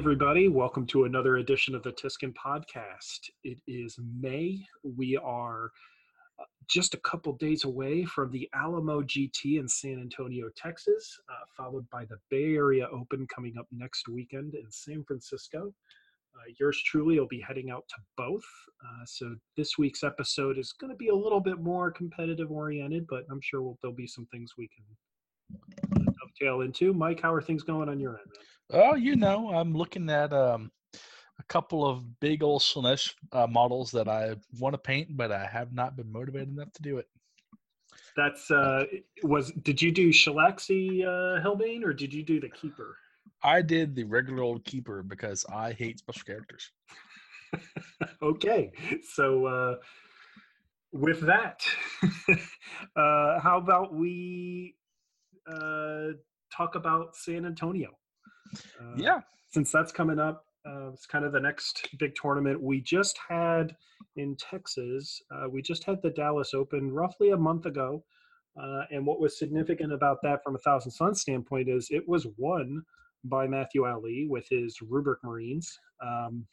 everybody. Welcome to another edition of the Tiskin Podcast. It is May. We are uh, just a couple days away from the Alamo GT in San Antonio, Texas, uh, followed by the Bay Area Open coming up next weekend in San Francisco. Uh, yours truly will be heading out to both. Uh, so this week's episode is going to be a little bit more competitive oriented, but I'm sure we'll, there'll be some things we can dovetail into. Mike, how are things going on your end? Man? Oh, you know, I'm looking at um, a couple of big old Slaanesh uh, models that I want to paint, but I have not been motivated enough to do it. That's uh was did you do Shalaxi uh Helbane or did you do the keeper? I did the regular old keeper because I hate special characters. okay. So uh with that, uh how about we uh talk about San Antonio? Uh, yeah. Since that's coming up, uh, it's kind of the next big tournament. We just had in Texas, uh, we just had the Dallas Open roughly a month ago. Uh, and what was significant about that from a Thousand Sons standpoint is it was won by Matthew Ali with his Rubric Marines. Um,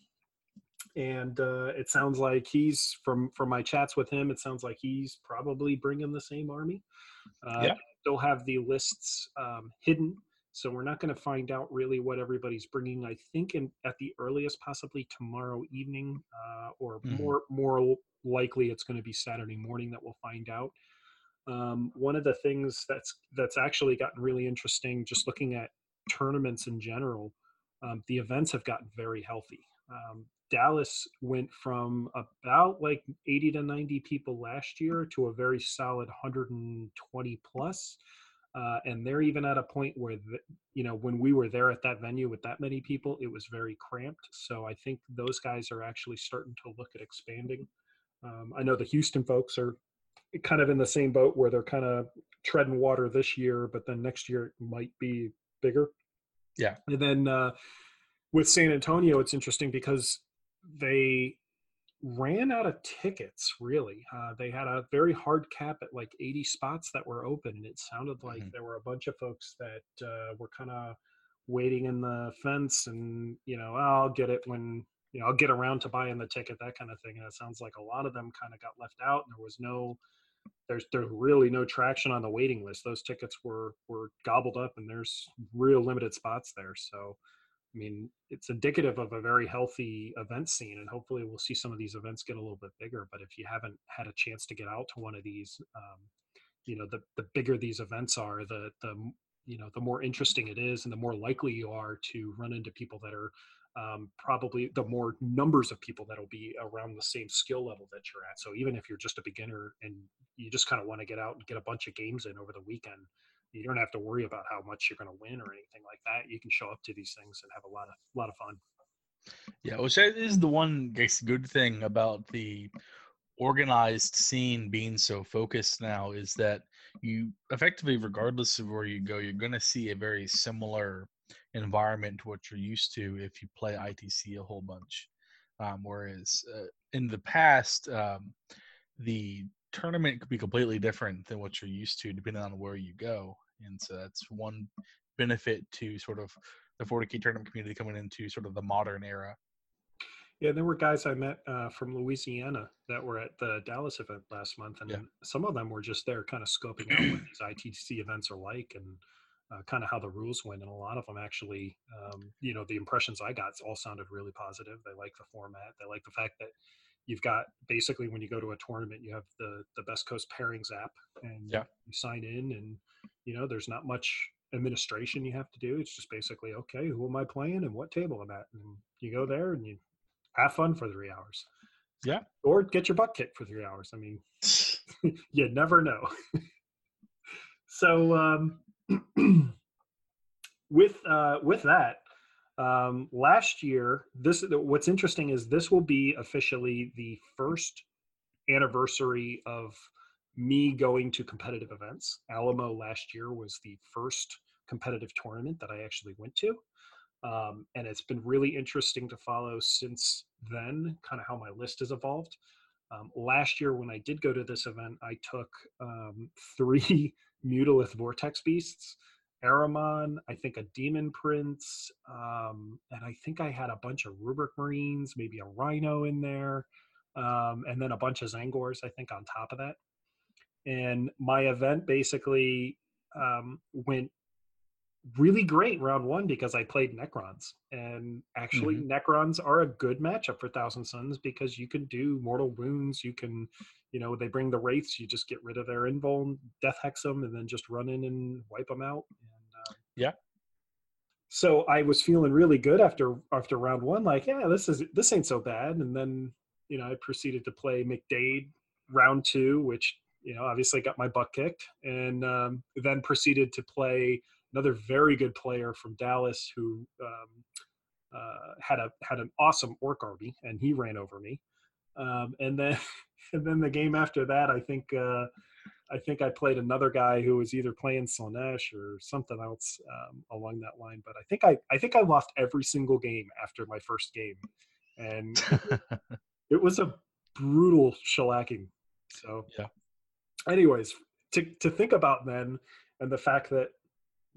and uh, it sounds like he's from from my chats with him. It sounds like he's probably bringing the same army. Uh, yeah. Still have the lists um, hidden, so we're not going to find out really what everybody's bringing. I think in, at the earliest, possibly tomorrow evening, uh, or mm-hmm. more more likely, it's going to be Saturday morning that we'll find out. Um, one of the things that's that's actually gotten really interesting, just looking at tournaments in general, um, the events have gotten very healthy. Um, Dallas went from about like 80 to 90 people last year to a very solid 120 plus. Uh, and they're even at a point where, the, you know, when we were there at that venue with that many people, it was very cramped. So I think those guys are actually starting to look at expanding. Um, I know the Houston folks are kind of in the same boat where they're kind of treading water this year, but then next year it might be bigger. Yeah. And then uh, with San Antonio, it's interesting because they ran out of tickets really uh, they had a very hard cap at like 80 spots that were open and it sounded like mm-hmm. there were a bunch of folks that uh, were kind of waiting in the fence and you know i'll get it when you know i'll get around to buying the ticket that kind of thing and it sounds like a lot of them kind of got left out and there was no there's there's really no traction on the waiting list. Those tickets were were gobbled up, and there's real limited spots there. So, I mean, it's indicative of a very healthy event scene, and hopefully, we'll see some of these events get a little bit bigger. But if you haven't had a chance to get out to one of these, um, you know, the the bigger these events are, the the you know the more interesting it is, and the more likely you are to run into people that are um, probably the more numbers of people that'll be around the same skill level that you're at. So even if you're just a beginner and you just kind of want to get out and get a bunch of games in over the weekend, you don't have to worry about how much you're going to win or anything like that. You can show up to these things and have a lot of a lot of fun. Yeah, which is the one good thing about the organized scene being so focused now is that you effectively, regardless of where you go, you're going to see a very similar environment to what you're used to if you play ITC a whole bunch. Um, whereas uh, in the past, um, the tournament could be completely different than what you're used to depending on where you go. And so that's one benefit to sort of the 40K tournament community coming into sort of the modern era. Yeah, there were guys I met uh, from Louisiana that were at the Dallas event last month, and yeah. some of them were just there kind of scoping out what these ITC events are like and uh, kind of how the rules went. And a lot of them actually, um, you know, the impressions I got all sounded really positive. They like the format. They like the fact that you've got basically when you go to a tournament, you have the the Best Coast Pairings app, and yeah. you sign in, and you know, there's not much administration you have to do. It's just basically okay, who am I playing and what table I'm at, and you go there and you have fun for three hours. Yeah. Or get your butt kicked for three hours. I mean, you never know. so um, with uh, with that, um, last year, this what's interesting is this will be officially the first anniversary of me going to competitive events. Alamo last year was the first competitive tournament that I actually went to. Um, and it's been really interesting to follow since then, kind of how my list has evolved. Um, last year, when I did go to this event, I took um, three Mutalith Vortex Beasts Ahriman, I think a Demon Prince, um, and I think I had a bunch of Rubric Marines, maybe a Rhino in there, um, and then a bunch of Tzaangors, I think, on top of that. And my event basically um, went really great round one because I played Necrons. And actually, mm-hmm. Necrons are a good matchup for Thousand Sons because you can do mortal wounds. You can, you know, they bring the wraiths. You just get rid of their invuln, death hex them, and then just run in and wipe them out. And, uh, yeah. So I was feeling really good after after round one. Like, yeah, this is this ain't so bad. And then you know I proceeded to play McDade round two, which you know obviously got my butt kicked, and um, then proceeded to play another very good player from Dallas who um, uh, had a had an awesome orc army, and he ran over me. Um, and then and then the game after that, I think uh, I think I played another guy who was either playing Slaanesh or something else um, along that line. But I think I I think I lost every single game after my first game, and it was a brutal shellacking. So yeah. Anyways, to to think about then, and the fact that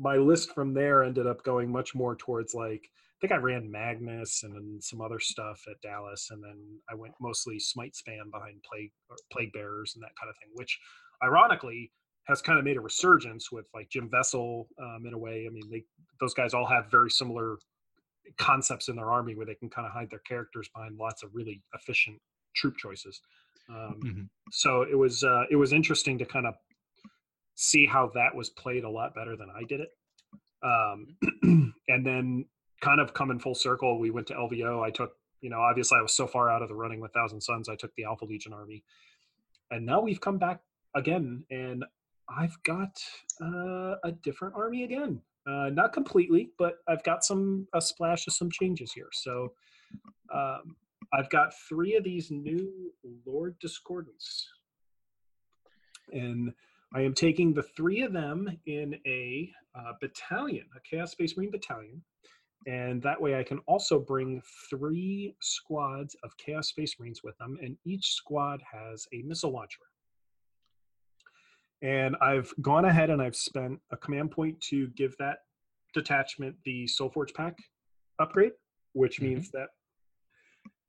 my list from there ended up going much more towards like I think I ran Magnus and then some other stuff at Dallas, and then I went mostly Smite spam behind Plague Plague Bearers and that kind of thing, which ironically has kind of made a resurgence with like Jim Vessel um, in a way. I mean, they those guys all have very similar concepts in their army where they can kind of hide their characters behind lots of really efficient troop choices. Um, mm-hmm. So it was uh, it was interesting to kind of see how that was played a lot better than I did it. Um, and then kind of coming full circle, we went to LVO. I took, you know, obviously I was so far out of the running with Thousand Sons, I took the Alpha Legion army. And now we've come back again, and I've got uh, a different army again. Uh, not completely, but I've got some a splash of some changes here. So um, I've got three of these new Lord Discordants, and I am taking the three of them in a uh, battalion, a Chaos Space Marine battalion. And that way I can also bring three squads of Chaos Space Marines with them, and each squad has a missile launcher. And I've gone ahead and I've spent a command point to give that detachment the Soulforge pack upgrade, which mm-hmm. means that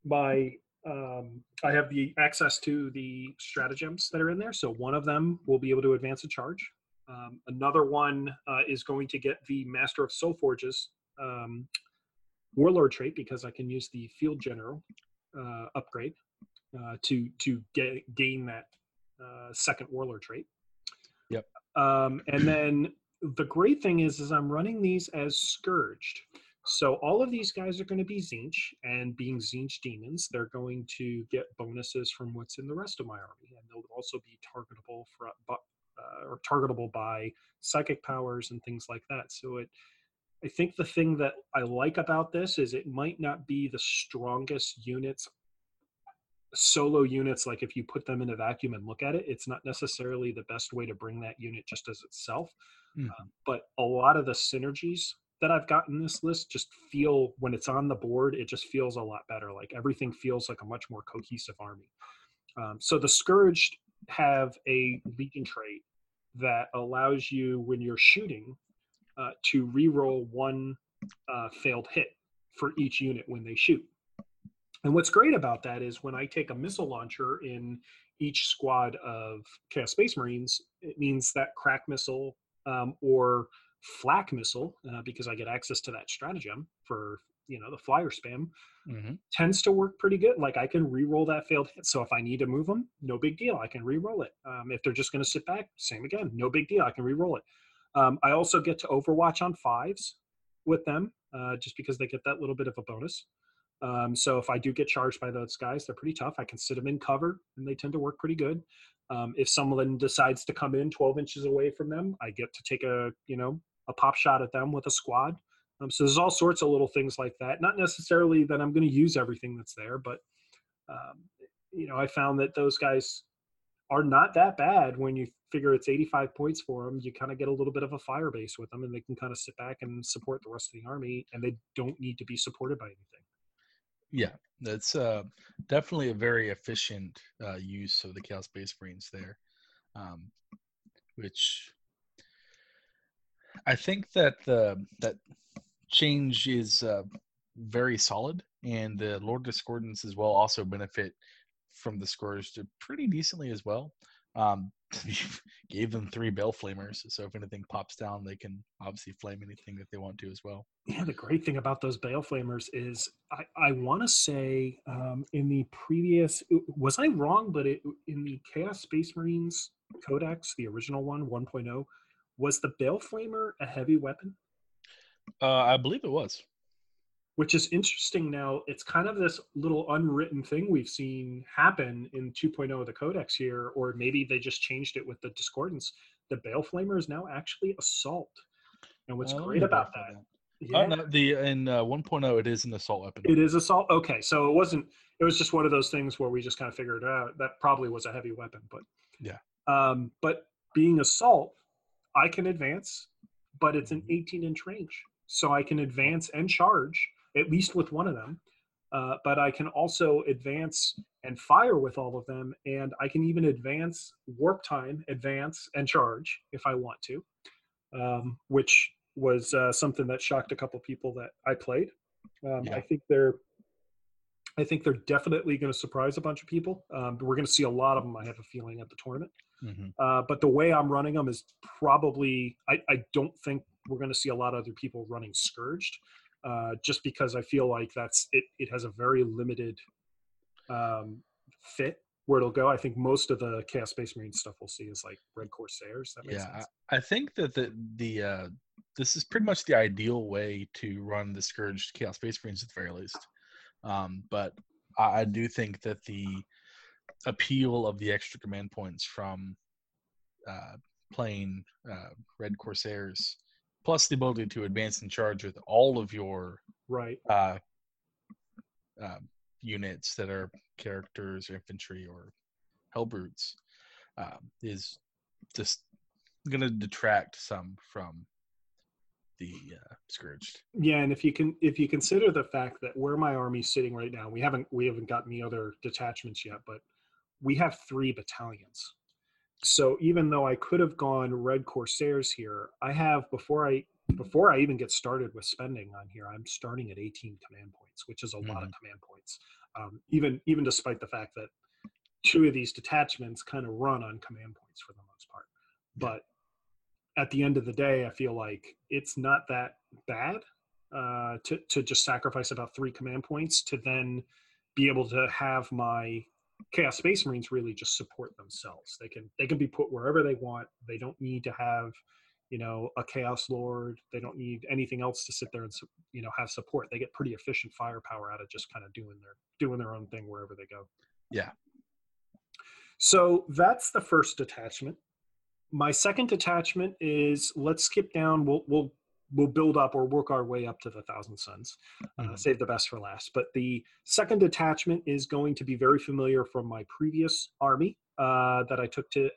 my um, I have the access to the stratagems that are in there. So one of them will be able to advance a charge. Um, another one uh, is going to get the Master of Soul Forges um, Warlord trait because I can use the Field General uh, upgrade uh, to to get, gain that uh, second Warlord trait. Yep. Um, and then the great thing is, is I'm running these as Scourged. So all of these guys are going to be Tzeentch, and being Tzeentch demons, they're going to get bonuses from what's in the rest of my army, and they'll also be targetable for uh, or targetable by psychic powers and things like that. So it, I think the thing that I like about this is it might not be the strongest units solo units like if you put them in a vacuum and look at it it's not necessarily the best way to bring that unit just as itself mm. uh, but a lot of the synergies that I've got in this list just feel when it's on the board, it just feels a lot better. Like everything feels like a much more cohesive army. Um, so the Scourged have a Legion trait that allows you, when you're shooting, uh, to re-roll one uh, failed hit for each unit when they shoot. And what's great about that is when I take a missile launcher in each squad of Chaos Space Marines, it means that crack missile um, or flak missile uh, because I get access to that stratagem for you know the flyer spam mm-hmm. tends to work pretty good. Like I can re-roll that failed hit, so if I need to move them, no big deal. I can re-roll it. Um, if they're just going to sit back, same again, no big deal. I can re-roll it. Um, I also get to Overwatch on fives with them, uh, just because they get that little bit of a bonus. Um, so if I do get charged by those guys, they're pretty tough. I can sit them in cover, and they tend to work pretty good. Um, if someone decides to come in 12 inches away from them, I get to take a you know a pop shot at them with a squad. Um, so there's all sorts of little things like that. Not necessarily that I'm going to use everything that's there, but um, you know, I found that those guys are not that bad when you figure it's 85 points for them. You kind of get a little bit of a fire base with them, and they can kind of sit back and support the rest of the army, and they don't need to be supported by anything. Yeah, that's uh, definitely a very efficient uh, use of the Chaos Space Marines there, um, which I think that the that change is uh, very solid, and the Lord Discordants as well also benefit from the Scourged pretty decently as well. Um, gave them three Bale Flamers, so if anything pops down, they can obviously flame anything that they want to as well. Yeah, the great thing about those Bale Flamers is I, I want to say um, in the previous, was I wrong, but it, in the Chaos Space Marines Codex, the original one, 1.0, was the Bale Flamer a heavy weapon? Uh, I believe it was which is interesting now it's kind of this little unwritten thing we've seen happen in 2.0 of the codex here or maybe they just changed it with the discordants the bale flamer is now actually assault and what's oh, great about that, that. Yeah. Oh, no, the in uh, 1.0 it is an assault weapon it is assault okay so it wasn't it was just one of those things where we just kind of figured out that probably was a heavy weapon but yeah um but being assault i can advance but it's an mm-hmm. 18 inch range so i can advance and charge at least with one of them. Uh, but I can also advance and fire with all of them, and I can even advance warp time, advance and charge if I want to, um, which was uh, something that shocked a couple people that I played. Um, yeah. I think they're, I think they're definitely going to surprise a bunch of people. Um, we're going to see a lot of them. I have a feeling at the tournament. Mm-hmm. Uh, but the way I'm running them is probably I, I don't think we're going to see a lot of other people running scourged uh, just because I feel like that's it. It has a very limited um, fit where it'll go. I think most of the Chaos Space Marine stuff we'll see is like Red Corsairs. yeah, sense. I think that the the uh, this is pretty much the ideal way to run the Scourged Chaos Space Marines at the very least. Um, but I, I do think that the appeal of the extra command points from uh, playing uh, Red Corsairs plus the ability to advance and charge with all of your right uh, uh, units that are characters or infantry or hellbrutes uh, is just going to detract some from the uh, scourged. Yeah, and if you can if you consider the fact that where my army's sitting right now, we haven't we haven't gotten the other detachments yet, but we have three battalions so even though I could have gone Red Corsairs here, I have before I before I even get started with spending on here, I'm starting at 18 command points, which is a mm-hmm. lot of mm-hmm. command points. Um, even even despite the fact that two of these detachments kind of run on command points for the most part, but at the end of the day, I feel like it's not that bad uh, to to just sacrifice about three command points to then be able to have my chaos space marines really just support themselves. They can they can be put wherever they want. They don't need to have you know a chaos lord. They don't need anything else to sit there and you know have support. They get pretty efficient firepower out of just kind of doing their doing their own thing wherever they go. Yeah. So that's the first detachment. My second detachment is let's skip down. We'll we'll we'll build up or work our way up to the thousand sons. Uh, mm-hmm. Save the best for last. But the second detachment is going to be very familiar from my previous army uh, that I took to uh,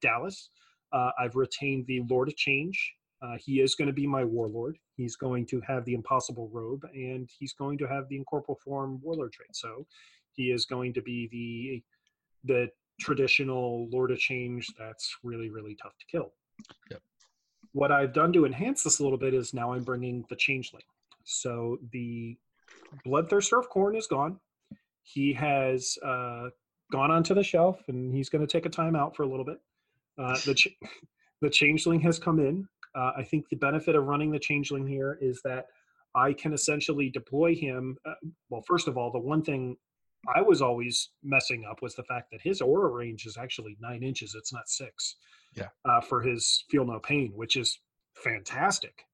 Dallas. Uh, I've retained the Lord of Change. Uh, he is going to be my warlord. He's going to have the impossible robe, and he's going to have the incorporeal form warlord trait. So he is going to be the the traditional Lord of Change that's really really tough to kill. Yep what I've done to enhance this a little bit is now I'm bringing the changeling. So the bloodthirster of Khorne is gone. He has uh, gone onto the shelf and he's going to take a time out for a little bit. Uh, the ch- the changeling has come in. Uh, I think the benefit of running the changeling here is that I can essentially deploy him. Uh, well, first of all, the one thing I was always messing up was the fact that his aura range is actually nine inches. It's not six yeah. uh, for his feel no pain, which is fantastic.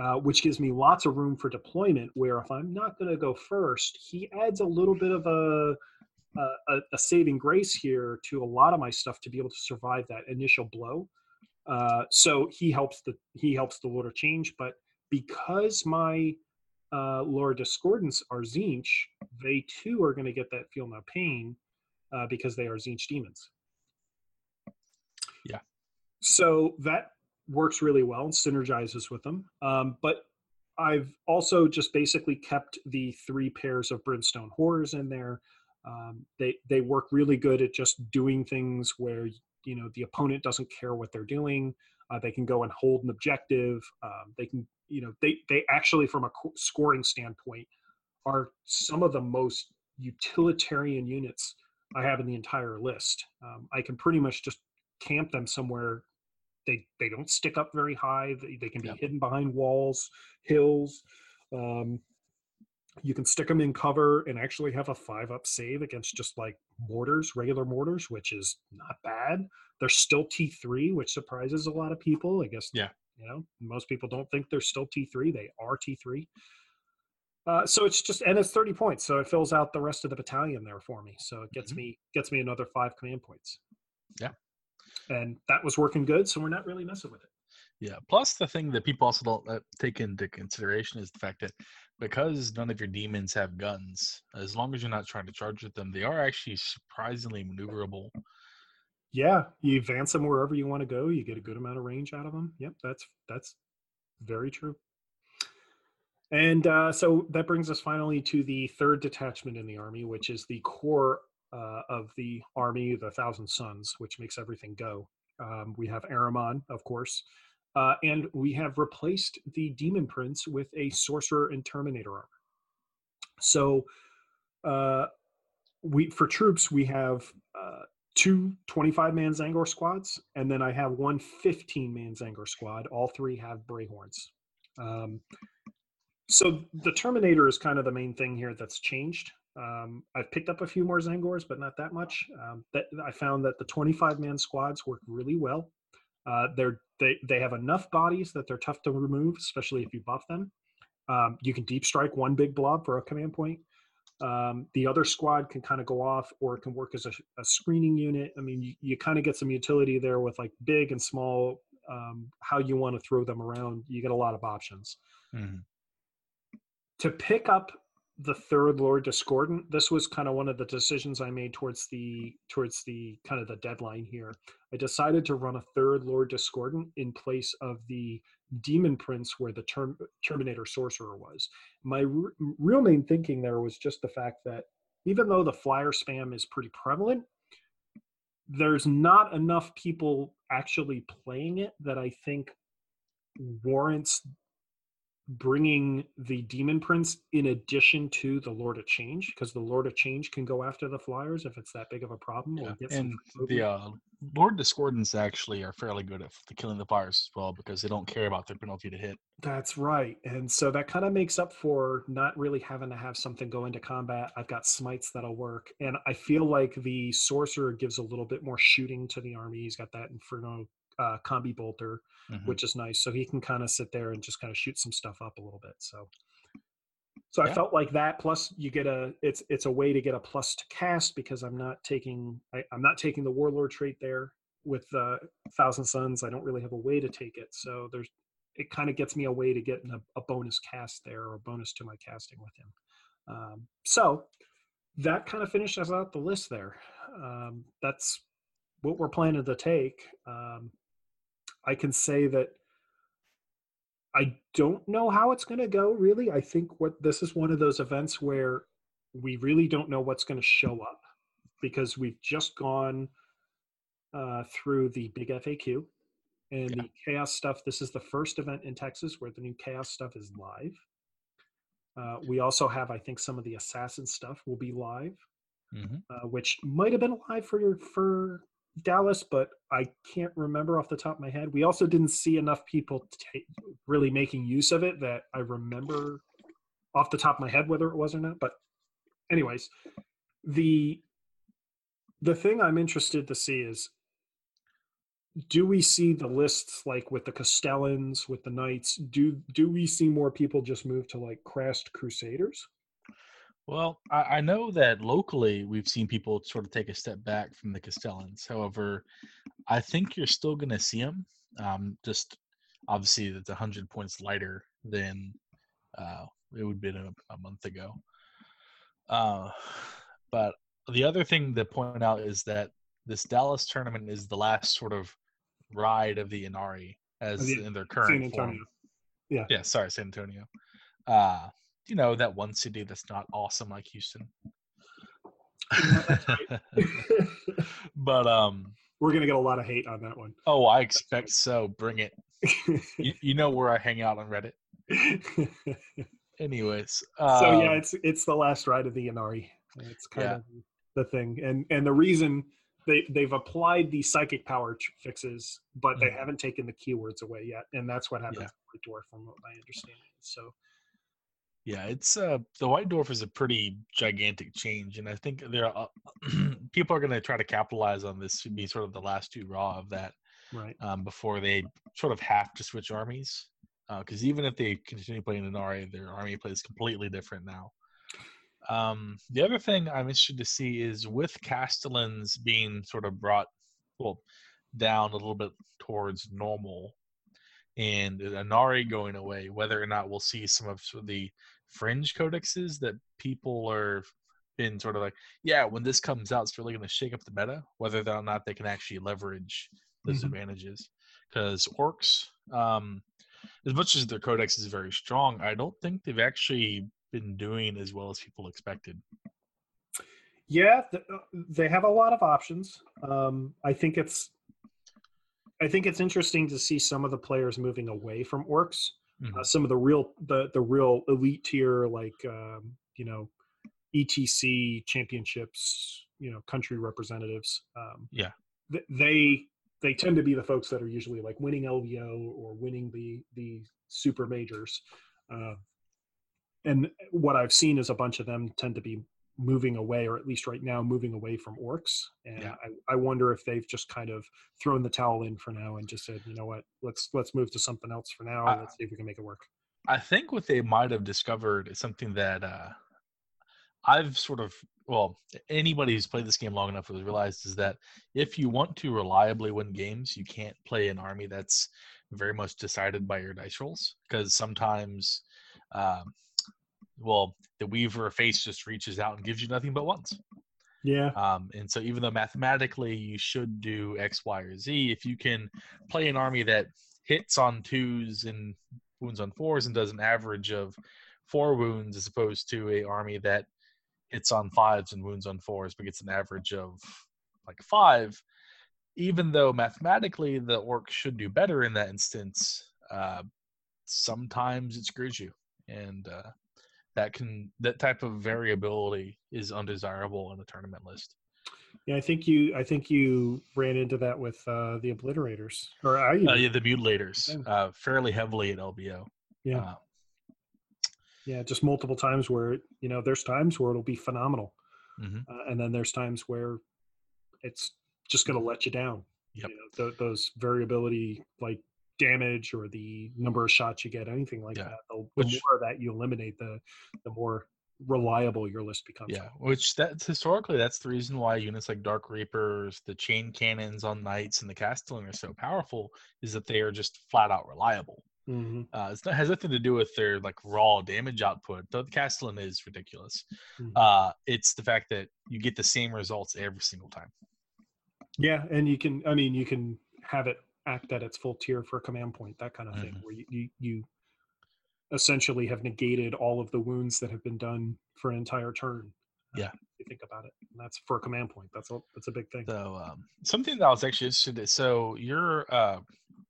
Uh, which gives me lots of room for deployment. Where if I'm not going to go first, he adds a little bit of a, a, a saving grace here to a lot of my stuff to be able to survive that initial blow. Uh, so he helps the he helps the Lord of Change, but because my uh, Lord Discordants are Tzeentch, they too are going to get that feel no pain uh, because they are Tzeentch demons. So that works really well and synergizes with them. Um, but I've also just basically kept the three pairs of brimstone horrors in there. Um, they they work really good at just doing things where you know the opponent doesn't care what they're doing. Uh, they can go and hold an objective. Um, they can, you know, they they actually, from a co- scoring standpoint, are some of the most utilitarian units I have in the entire list. Um, I can pretty much just camp them somewhere. They they don't stick up very high. They, they can be Yep. hidden behind walls, hills. Um, you can stick them in cover and actually have a five up save against just like mortars, regular mortars, which is not bad. They're still T3, which surprises a lot of people. I guess, Yeah. you know, most people don't think they're still T3. They are T3. Uh, so it's just and it's 30 points so it fills out the rest of the battalion there for me so it gets Mhm. me gets me another five command points Yeah. And that was working good so we're not really messing with it Yeah. Plus, the thing that people also don't uh, take into consideration is the fact that because none of your demons have guns, as long as you're not trying to charge at them, they are actually surprisingly maneuverable. yeah you advance them wherever you want to go you get a good amount of range out of them yep that's that's very true and uh, so that brings us finally to the third detachment in the army which is the core uh, of the army the thousand sons which makes everything go um, we have Ahriman of course uh, and we have replaced the demon prince with a sorcerer and terminator armor so uh, we for troops we have uh, two 25 man Tzaangor squads, and then I have one 15 man Tzaangor squad. All three have Brayhorns. Um, so the Terminator is kind of the main thing here that's changed. Um, I've picked up a few more Tzaangors, but not that much. Um, that I found that the 25 man squads work really well. Uh, they're they they have enough bodies that they're tough to remove, especially if you buff them. Um, you can deep strike one big blob for a command point. Um, the other squad can kind of go off or it can work as a, a screening unit. I mean, you, you kind of get some utility there with like big and small, um, how you want to throw them around. You get a lot of options. Mhm. To pick up the third Lord Discordant, this was kind of one of the decisions I made towards the towards the kind of the deadline here. I decided to run a third Lord Discordant in place of the Demon Prince where the term, Terminator Sorcerer was. My r- real main thinking there was just the fact that even though the flyer spam is pretty prevalent, there's not enough people actually playing it that I think warrants bringing the demon prince in addition to the lord of change because the lord of change can go after the flyers if it's that big of a problem Yeah. get some And the uh, Lord Discordants actually are fairly good at f- killing the Flyers as well because they don't care about their penalty to hit. That's right. And so that kind of makes up for not really having to have something go into combat. I've got smites that'll work. And I feel like the sorcerer gives a little bit more shooting to the army. He's got that Inferno uh, combi bolter, Mhm. which is nice. So he can kind of sit there and just kind of shoot some stuff up a little bit. So so I felt like that. Plus, you get a it's it's a way to get a plus to cast because I'm not taking I, I'm not taking the warlord trait there with uh, Thousand Sons. I don't really have a way to take it. So there's it kind of gets me a way to get a, a bonus cast there or a bonus to my casting with him. Um, so that kind of finishes out the list there. Um, that's what we're planning to take. Um, I can say that I don't know how it's going to go. Really, I think what this is one of those events where we really don't know what's going to show up because we've just gone uh, through the big FAQ and Yeah. the chaos stuff. This is the first event in Texas where the new chaos stuff is live. Uh, we also have, I think, some of the assassin stuff will be live, Mhm. uh, which might have been live for for Dallas, but I can't remember off the top of my head. We also didn't see enough people ta really making use of it that I remember off the top of my head whether it was or not. But, anyways, the the thing I'm interested to see is do we see the lists like with the Castellans, with the Knights? Do do we see more people just move to like Crest Crusaders? Well, I, I know that locally we've seen people sort of take a step back from the Castellans. However, I think you're still going to see them. Um, just obviously, it's 100 points lighter than uh, it would have been a, a month ago. Uh, but the other thing to point out is that this Dallas tournament is the last sort of ride of the Ynnari as in their San current Antonio. form. Yeah, sorry, San Antonio. Uh, you know, that one city that's not awesome like Houston. But um we're gonna get a lot of hate on that one. Oh, I expect so. Bring it. You, you know where I hang out on Reddit. Anyways, so yeah, um, it's it's the last ride of the Ynnari. It's kind Yeah. of the thing, and and the reason they they've applied the psychic power fixes, but they Mhm. haven't taken the keywords away yet, and that's what happened Yeah. to Dwarf, from what I understand. So Yeah, it's uh the White Dwarf is a pretty gigantic change, and I think there are people are going to try to capitalize on this to be sort of the last two raw of that right, um, before they sort of have to switch armies. Because even if they continue playing Ynnari, their army plays completely different now. Um, the other thing I'm interested to see is with Castellans being sort of brought well down a little bit towards normal, and Ynnari going away, whether or not we'll see some of the fringe codexes that people are been sort of like, yeah, when this comes out, it's really going to shake up the meta. Whether or not they can actually leverage those Mhm. advantages, because orcs, um, as much as their codex is very strong, I don't think they've actually been doing as well as people expected. yeah, uh, they have a lot of options. Um, I think it's I think it's interesting to see some of the players moving away from orcs. Mhm. uh, some of the real the the real elite tier like um, you know etc championships you know country representatives um, Yeah. th- they they tend to be the folks that are usually like winning lvo or winning the the super majors uh, and what i've seen is a bunch of them tend to be moving away or at least right now moving away from orcs and Yeah. I, I wonder if they've just kind of thrown the towel in for now and just said you know what? Let's let's move to something else for now. I- let's see if we can make it work. I think what they might have discovered is something that uh, I've sort of well, anybody who's played this game long enough has realized is that if you want to reliably win games, you can't play an army that's very much decided by your dice rolls because sometimes, um, well, the Weaver face just reaches out and gives you nothing but ones. yeah Um, and so, even though mathematically you should do X, Y, or Z, if you can play an army that hits on twos and wounds on fours and does an average of four wounds as opposed to a army that hits on fives and wounds on fours but gets an average of like five, even though mathematically the orc should do better in that instance, uh, sometimes it screws you. And uh, that can that type of variability is undesirable in a tournament list. Yeah, I think you. I think you ran into that with uh, the obliterators, or I. Uh, yeah, the mutilators Okay. uh, fairly heavily at LVO. Yeah. Uh, yeah, just multiple times where you know there's times where it'll be phenomenal, Mhm. uh, and then there's times where it's just going to let you down. Yep. You know, th- those variability, like damage or the number of shots you get, anything like Yeah. that. The, the Which- more that you eliminate, the the more reliable your list becomes. yeah, which that's historically that's the reason why units like Dark Reapers, the chain cannons on knights, and the Castellan are so powerful is that they are just flat out reliable. hmm Uh, it's not, has nothing to do with their like raw damage output. The Castellan is ridiculous. Mhm. Uh, it's the fact that you get the same results every single time. Yeah, and you can. I mean, you can have it act at its full tier for a command point, that kind of thing, Mhm. where you, you you essentially have negated all of the wounds that have been done for an entire turn. uh, Yeah. if you think about it, and that's for a command point. That's a that's a big thing. So um, something that I was actually interested in. So you're uh,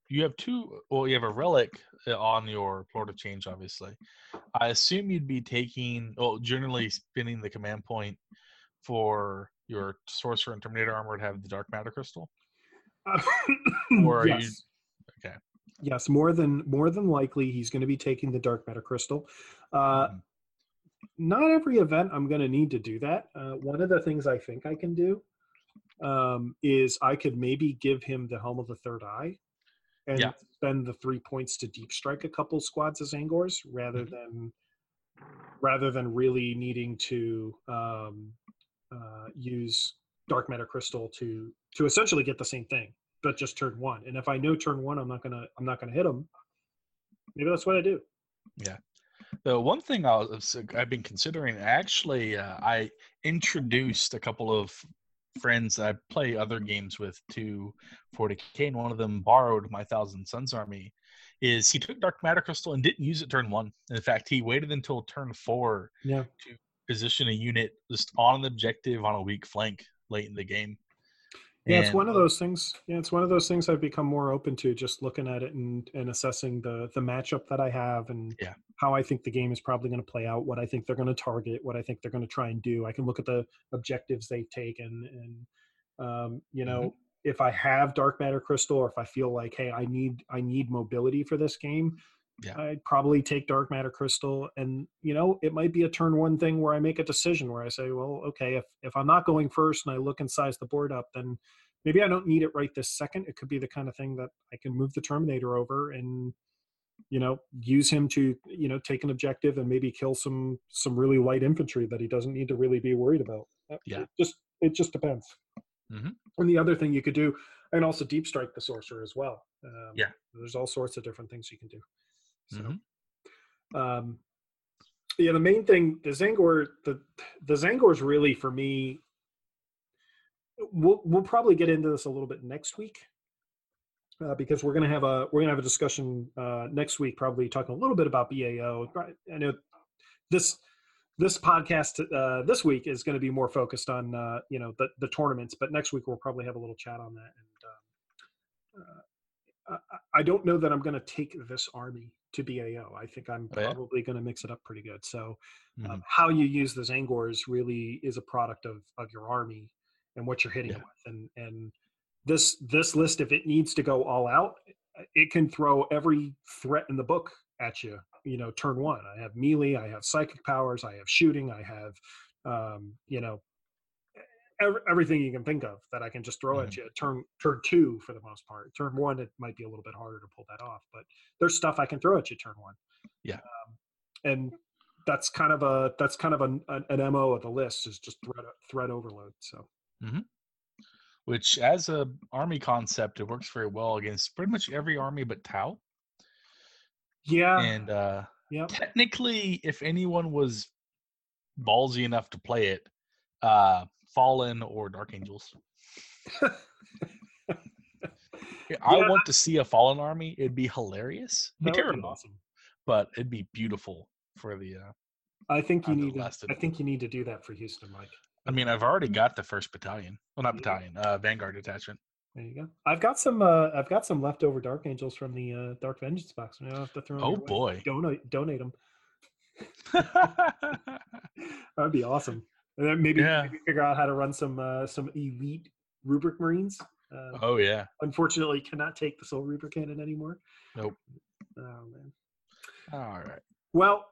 you have two. Well, you have a relic uh, on your of Change, obviously. I assume you'd be taking, well, generally spinning the command point for your sorcerer and terminator armor to have the dark matter crystal. Or are you- yes. Okay. Yes, more than more than likely, he's going to be taking the dark matter crystal. Uh, Mhm. not every event I'm going to need to do that. Uh, one of the things I think I can do um, is I could maybe give him the helm of the third eye and Yeah. spend the three points to deep strike a couple squads of Tzaangors rather Mhm. than rather than really needing to um, uh, use dark matter crystal to to essentially get the same thing but just turn one and if i know turn one i'm not gonna i'm not gonna hit them. maybe that's what i do Yeah. The one thing I was, I've been considering actually, uh, I introduced a couple of friends I play other games with to 40k, and one of them borrowed my Thousand Sons army. Is he took Dark Matter Crystal and didn't use it turn one? In fact, he waited until turn four yeah to position a unit just on an objective on a weak flank late in the game. Yeah, it's one of those things. Yeah, it's one of those things I've become more open to, just looking at it and, and assessing the the matchup that I have and Yeah. how I think the game is probably going to play out, what I think they're going to target, what I think they're going to try and do. I can look at the objectives they've taken, and um, you Mm-hmm. know, if I have dark matter crystal, or if I feel like, hey, I need I need mobility for this game, Yeah. I'd probably take dark matter crystal, and you know, it might be a turn one thing where I make a decision where I say, well, okay, if if I'm not going first and I look and size the board up, then maybe I don't need it right this second. It could be the kind of thing that I can move the Terminator over and you know use him to you know take an objective and maybe kill some some really light infantry that he doesn't need to really be worried about. Uh, Yeah. it just it just depends. Mhm. And the other thing you could do, and also deep strike the sorcerer as well. Um, Yeah. there's all sorts of different things you can do. So, Mhm. um, yeah, the main thing, the Tzaangor, the the Tzaangor's really for me. We'll we'll probably get into this a little bit next week, uh, because we're gonna have a we're gonna have a discussion uh, next week, probably talking a little bit about BAO. I know this this podcast uh, this week is going to be more focused on uh, you know the the tournaments, but next week we'll probably have a little chat on that. And um, uh, I, I don't know that I'm going to take this army to BAO. I think I'm Oh, yeah? probably going to mix it up pretty good. So Mhm. um, how you use the Tzaangors really is a product of of your army and what you're hitting Yeah. with. And and this this list, if it needs to go all out, it can throw every threat in the book at you. You know, turn one. I have melee. I have psychic powers. I have shooting. I have, um, you know, ev- everything you can think of that I can just throw at Mhm. you. Turn turn two for the most part. Turn one, it might be a little bit harder to pull that off, but there's stuff I can throw at you turn one. Yeah. Um, and that's kind of a that's kind of an, an, an mo of the list is just threat threat overload. So Which, as a army concept, it works very well against pretty much every army but Tau. yeah, And uh, yeah, technically, if anyone was ballsy enough to play it, uh, Fallen or Dark Angels. I Yeah. want to see a Fallen army. It'd be hilarious. It'd be would be terrible, awesome. but it'd be beautiful for the. Uh, I think you need to. I think you need to do that for Houston, Mike. I mean, I've already got the first battalion. Well, not Yeah. battalion. Uh, Vanguard detachment. There you go. I've got some. Uh, I've got some leftover Dark Angels from the uh, Dark Vengeance box. I'll have to throw. 'em Oh boy. Donate, donate them. That'd be awesome. And then maybe, Yeah. maybe figure out how to run some uh, some elite rubric marines. Uh, oh yeah. Unfortunately, cannot take the Soul Reaper cannon anymore. Nope. Oh man. All right. Well,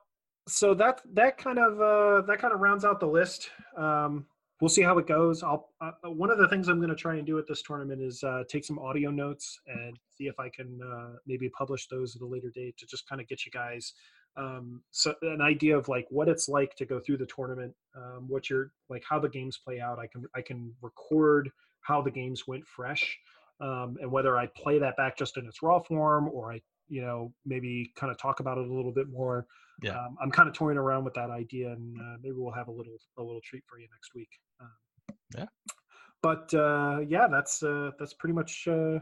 so that that kind of uh, that kind of rounds out the list. Um, we'll see how it goes. I'll uh, one of the things I'm going to try and do at this tournament is uh, take some audio notes and see if I can uh, maybe publish those at a later date to just kind of get you guys um, so an idea of like what it's like to go through the tournament, um, what you're like, how the games play out. I can I can record how the games went fresh, um, and whether I play that back just in its raw form or I you know maybe kind of talk about it a little bit more. Yeah. Um, I'm kind of toying around with that idea, and uh, maybe we'll have a little a little treat for you next week. Um, Yeah. But uh, yeah, that's uh, that's pretty much uh,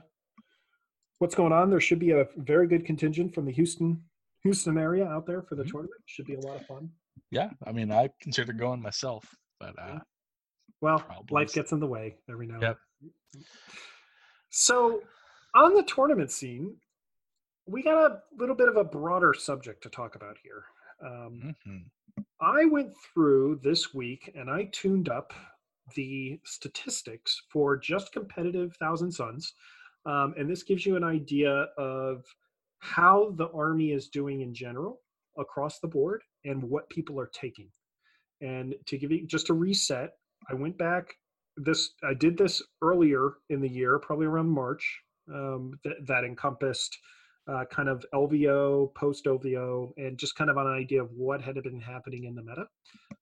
what's going on. There should be a very good contingent from the Houston Houston area out there for the Mhm. tournament. Should be a lot of fun. Yeah. I mean, I consider going myself, but uh, Well, Problems. life gets in the way every now. and Yep. then. So, on the tournament scene, we got a little bit of a broader subject to talk about here. Um, mhm. I went through this week and I tuned up the statistics for just competitive Thousand Sons. Um, and this gives you an idea of how the Army is doing in general across the board and what people are taking. And to give you just a reset, I went back. This I did this earlier in the year, probably around March. Um, th- that encompassed uh, kind of LVO, post LVO, and just kind of an idea of what had been happening in the meta.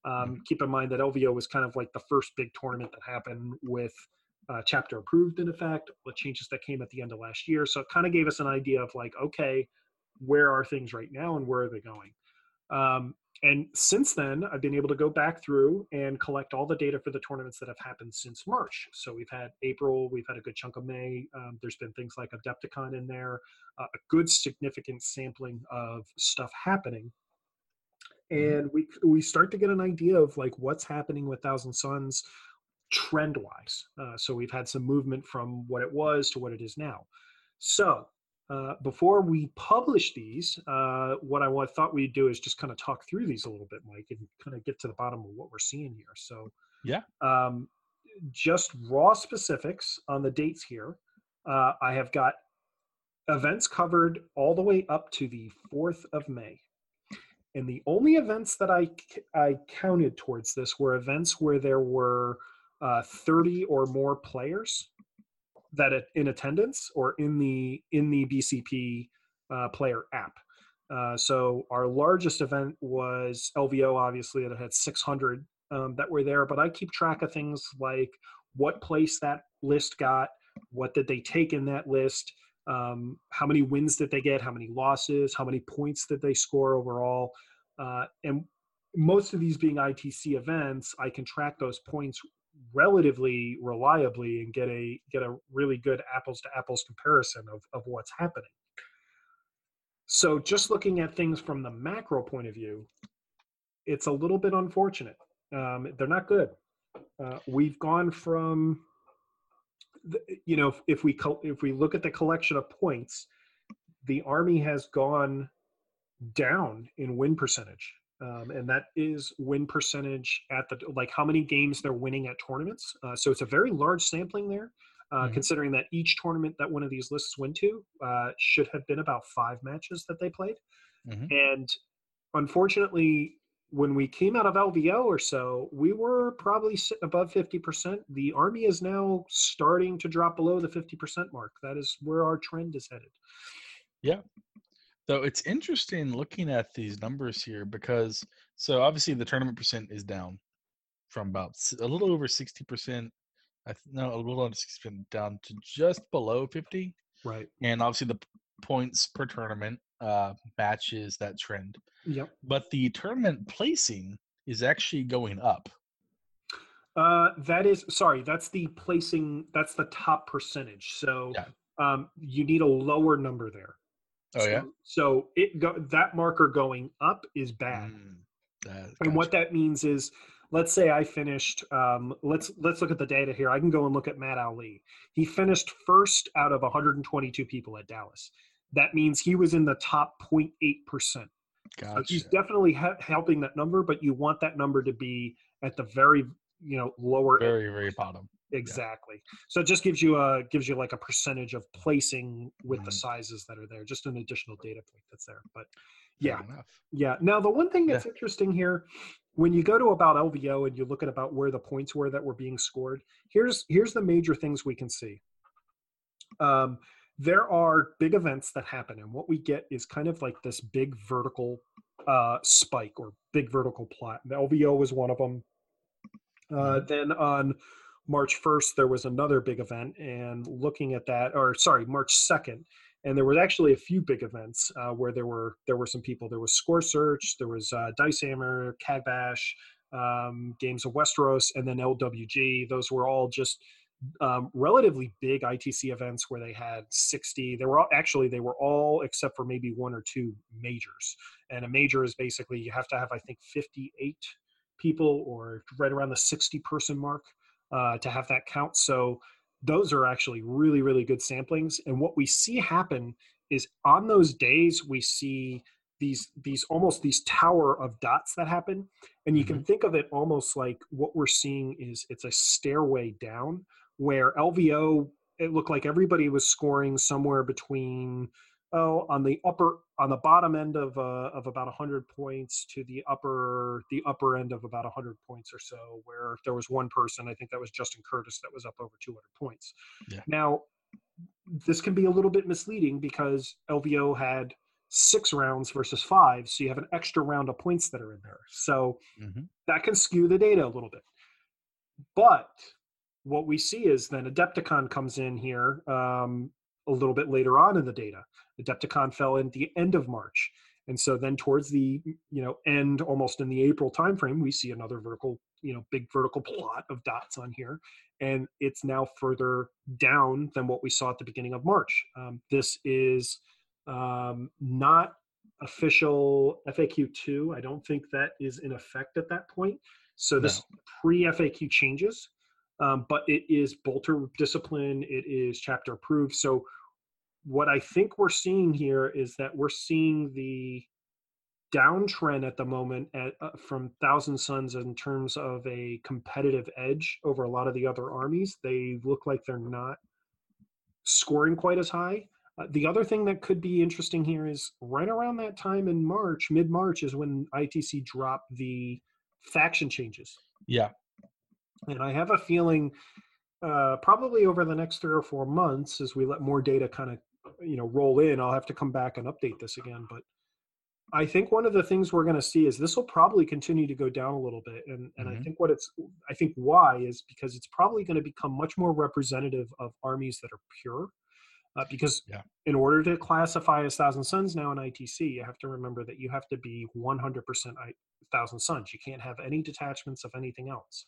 Um, keep in mind that LVO was kind of like the first big tournament that happened with uh, chapter approved in effect, the changes that came at the end of last year. So it kind of gave us an idea of like, okay, where are things right now and where are they going? Um, and since then, I've been able to go back through and collect all the data for the tournaments that have happened since March. So we've had April, we've had a good chunk of May. Um, there's been things like Adepticon in there, uh, a good significant sampling of stuff happening. And we we start to get an idea of like what's happening with Thousand Sons, trend wise. Uh, so we've had some movement from what it was to what it is now. So uh, before we publish these, uh, what I thought we'd do is just kind of talk through these a little bit, Mike, and kind of get to the bottom of what we're seeing here. So yeah, um, just raw specifics on the dates here. Uh, I have got events covered all the way up to the 4th of May. And the only events that I, I counted towards this were events where there were uh, 30 or more players that in attendance or in the in the BCP uh, player app. Uh, so our largest event was LVO, obviously, that had 600 um, that were there. But I keep track of things like what place that list got, what did they take in that list, um, how many wins did they get, how many losses, how many points did they score overall, uh, and most of these being ITC events, I can track those points relatively reliably and get a get a really good apples to apples comparison of, of what's happening. So just looking at things from the macro point of view, it's a little bit unfortunate. Um, they're not good. Uh, we've gone from, the, you know, if, if we if we look at the collection of points, the army has gone down in win percentage um, and that is win percentage at the like how many games they're winning at tournaments. Uh, so it's a very large sampling there, uh, mm-hmm. considering that each tournament that one of these lists went to uh, should have been about five matches that they played, mm-hmm. and unfortunately. When we came out of LVO or so, we were probably sitting above 50%. The Army is now starting to drop below the 50% mark. That is where our trend is headed. Yeah, so it's interesting looking at these numbers here because so obviously the tournament percent is down from about a little over 60%. I no, a little under 60% down to just below 50. Right. And obviously the points per tournament uh matches that trend. Yep. But the tournament placing is actually going up. Uh that is sorry, that's the placing that's the top percentage. So yeah. um you need a lower number there. Oh so, yeah. So it go, that marker going up is bad. Mm, that, and what that means is, let's say I finished. Um, let's let's look at the data here. I can go and look at Matt Ali. He finished first out of 122 people at Dallas. That means he was in the top 0.8 percent. Gotcha. So he's definitely ha- helping that number, but you want that number to be at the very you know lower very very bottom exactly yeah. so it just gives you a gives you like a percentage of placing with mm-hmm. the sizes that are there just an additional data point that's there but yeah yeah now the one thing that's yeah. interesting here when you go to about lvo and you look at about where the points were that were being scored here's here's the major things we can see um, there are big events that happen and what we get is kind of like this big vertical uh, spike or big vertical plot the lvo was one of them uh, mm-hmm. then on March 1st, there was another big event, and looking at that, or sorry, March 2nd, and there was actually a few big events uh, where there were there were some people. There was Score Search, there was uh, Dice Hammer, um, Games of Westeros, and then LWG. Those were all just um, relatively big ITC events where they had 60. They were all, actually they were all except for maybe one or two majors. And a major is basically you have to have I think 58 people or right around the 60 person mark uh, to have that count. So those are actually really, really good samplings. And what we see happen is on those days, we see these these almost these tower of dots that happen and you mm-hmm. can think of it almost like what we're seeing is it's a stairway down where lvo it looked like everybody was scoring somewhere between oh on the upper on the bottom end of uh, of about 100 points to the upper the upper end of about 100 points or so where there was one person i think that was justin curtis that was up over 200 points yeah. now this can be a little bit misleading because lvo had six rounds versus five so you have an extra round of points that are in there so mm-hmm. that can skew the data a little bit but what we see is then adepticon comes in here um, a little bit later on in the data. Adepticon fell in the end of March. And so then towards the you know end almost in the April timeframe, we see another vertical, you know, big vertical plot of dots on here. And it's now further down than what we saw at the beginning of March. Um, this is um, not official FAQ2. I don't think that is in effect at that point. So this no. pre FAQ changes um, but it is bolter discipline. It is chapter approved. So what I think we're seeing here is that we're seeing the downtrend at the moment at, uh, from Thousand Sons in terms of a competitive edge over a lot of the other armies. They look like they're not scoring quite as high. Uh, the other thing that could be interesting here is right around that time in March, mid March, is when ITC dropped the faction changes. Yeah. And I have a feeling uh, probably over the next three or four months, as we let more data kind of you know roll in, I'll have to come back and update this again. But I think one of the things we're going to see is this will probably continue to go down a little bit, and and Mhm. I think what it's I think why is because it's probably going to become much more representative of armies that are pure, uh, because Yeah. in order to classify as Thousand Sons now in ITC, you have to remember that you have to be 100% I, Thousand Sons. You can't have any detachments of anything else.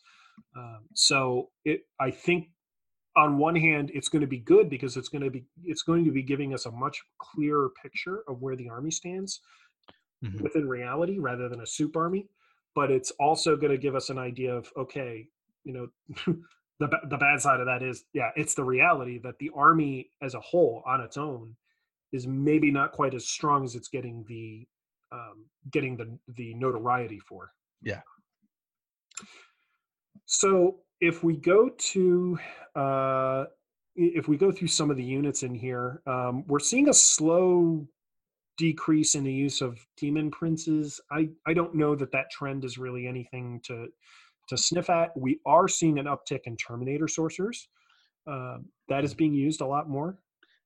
Um, so it I think on one hand it's going to be good because it's going to be it's going to be giving us a much clearer picture of where the army stands Mhm. within reality rather than a soup army but it's also going to give us an idea of okay you know the, the bad side of that is yeah it's the reality that the army as a whole on its own is maybe not quite as strong as it's getting the um, getting the the notoriety for Yeah. So if we go to uh, if we go through some of the units in here, um, we're seeing a slow decrease in the use of demon princes. I I don't know that that trend is really anything to to sniff at. We are seeing an uptick in Terminator sorcerers. Um, that is being used a lot more,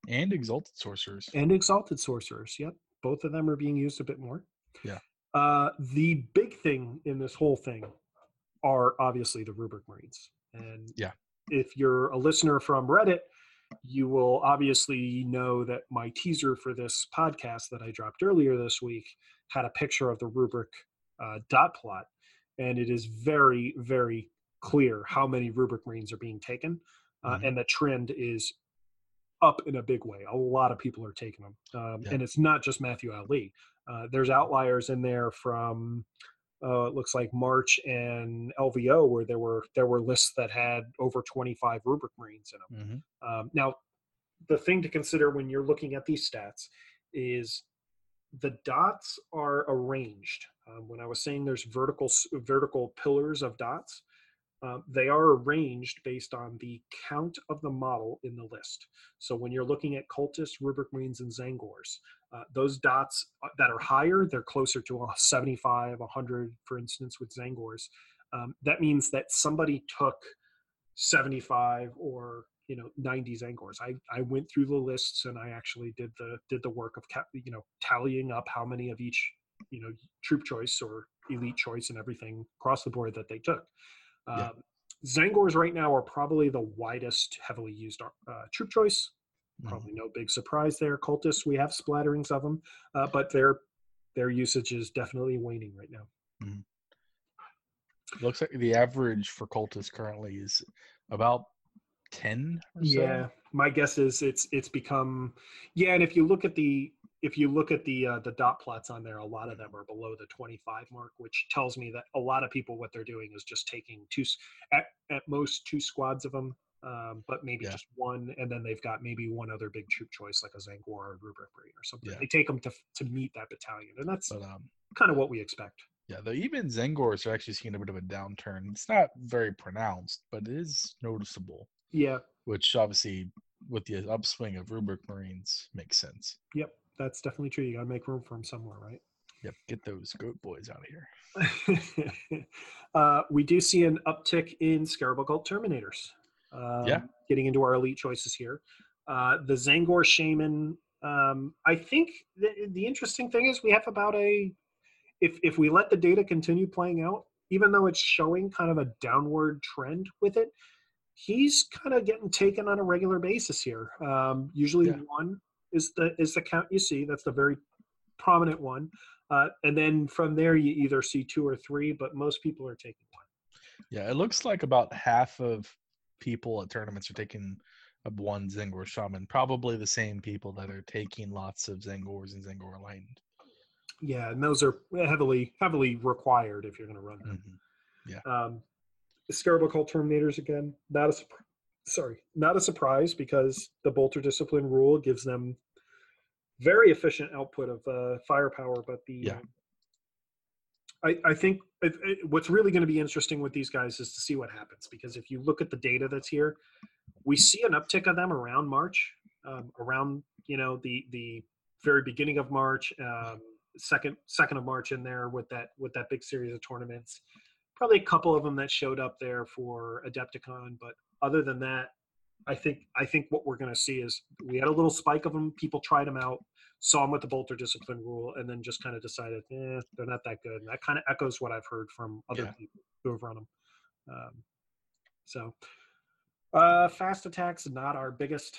And exalted sorcerers. and exalted sorcerers. Yep, both of them are being used a bit more. Yeah. Uh, the big thing in this whole thing are obviously the rubric marines, and Yeah. if you're a listener from Reddit, you will obviously know that my teaser for this podcast that I dropped earlier this week had a picture of the rubric uh, dot plot, and it is very, very clear how many rubric marines are being taken, uh, Mhm. and the trend is up in a big way. A lot of people are taking them, um, Yeah. and it's not just Matthew Ali. Uh, there's outliers in there from uh, it looks like March and LVO where there were there were lists that had over 25 rubric marines in them. Mhm. Um, now, the thing to consider when you're looking at these stats is the dots are arranged. Um, when I was saying there's vertical vertical pillars of dots, um, they are arranged based on the count of the model in the list. So when you're looking at cultists, rubric marines, and Tzaangors, uh, those dots uh, that are higher, they're closer to a 75, 100, for instance, with Tzaangors. Um, that means that somebody took 75 or you know 90 Tzaangors. I, I went through the lists and I actually did the did the work of you know tallying up how many of each you know troop choice or elite choice and everything across the board that they took. Yeah. Um, Tzaangors right now are probably the widest heavily used uh, troop choice. Mhm. Probably no big surprise there. Cultists, we have splatterings of them, uh, but their their usage is definitely waning right now. Looks like the average for cultists currently is about 10 or so. Yeah, my guess is it's it's become yeah, and if you look at the if you look at the uh, the dot plots on there, a lot of them are below the 25 mark, which tells me that a lot of people what they're doing is just taking two at at most two squads of them, um, but maybe Yeah. just one, and then they've got maybe one other big troop choice like a Tzaangor or a Rubric Marine or something. Yeah. They take them to to meet that battalion, and that's But um, kind of what we expect. yeah, though even Tzaangors are actually seeing a bit of a downturn. It's not very pronounced, but it is noticeable, Yeah, which obviously with the upswing of Rubric Marines makes sense. yep, that's definitely true. You got to make room for them somewhere, right? Yep, get those goat boys out of here. uh, we do see an uptick in Scarab Cult Terminators. Um, Yeah. Getting into our elite choices here. Uh, the Tzaangor Shaman. Um, I think the, the interesting thing is we have about a, if, if we let the data continue playing out, even though it's showing kind of a downward trend with it, he's kind of getting taken on a regular basis here. Um, usually Yeah. one is the is the count you see. That's the very prominent one. Uh, and then from there, you either see two or three, but most people are taking one. Yeah, it looks like about half of people at tournaments are taking a one Tzaangor Shaman. Probably the same people that are taking lots of Tzaangors and Tzaangor Enlightened. Yeah, and those are heavily heavily required if you're going to run them. Mhm. Um, Scarab Occult Terminators again. Not a surprise. Sorry, not a surprise because the Bolter Discipline rule gives them very efficient output of uh, firepower. But the Yeah. I, I think it, what's really going to be interesting with these guys is to see what happens because if you look at the data that's here, we see an uptick of them around March, um, around you know the the very beginning of March, um, second second of March in there with that with that big series of tournaments. Probably a couple of them that showed up there for Adepticon, but other than that, I think I think what we're going to see is we had a little spike of them. People tried them out, saw them with the bolter discipline rule, and then just kind of decided, eh, they're not that good. And that kind of echoes what I've heard from other Yeah. people who have run them. Um, so, uh, fast attacks not our biggest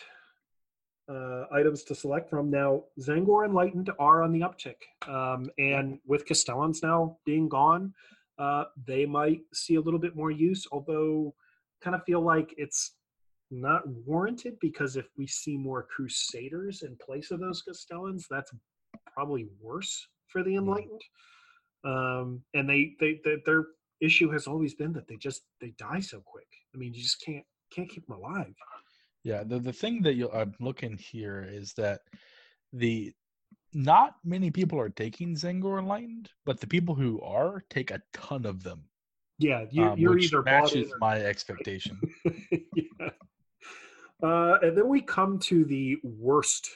uh, items to select from. Now, Tzaangor Enlightened are on the uptick, um, and with Castellans now being gone, uh, they might see a little bit more use. Although, kind of feel like it's not warranted because if we see more Crusaders in place of those Castellans, that's probably worse for the Enlightened. Um, and they, they, they, their issue has always been that they just they die so quick. I mean, you just can't can't keep them alive. Yeah, the the thing that you'll, I'm looking here is that the not many people are taking Tzaangor Enlightened, but the people who are take a ton of them. Yeah, you, um, you're which either matches or my expectation. yeah. Uh, and then we come to the worst,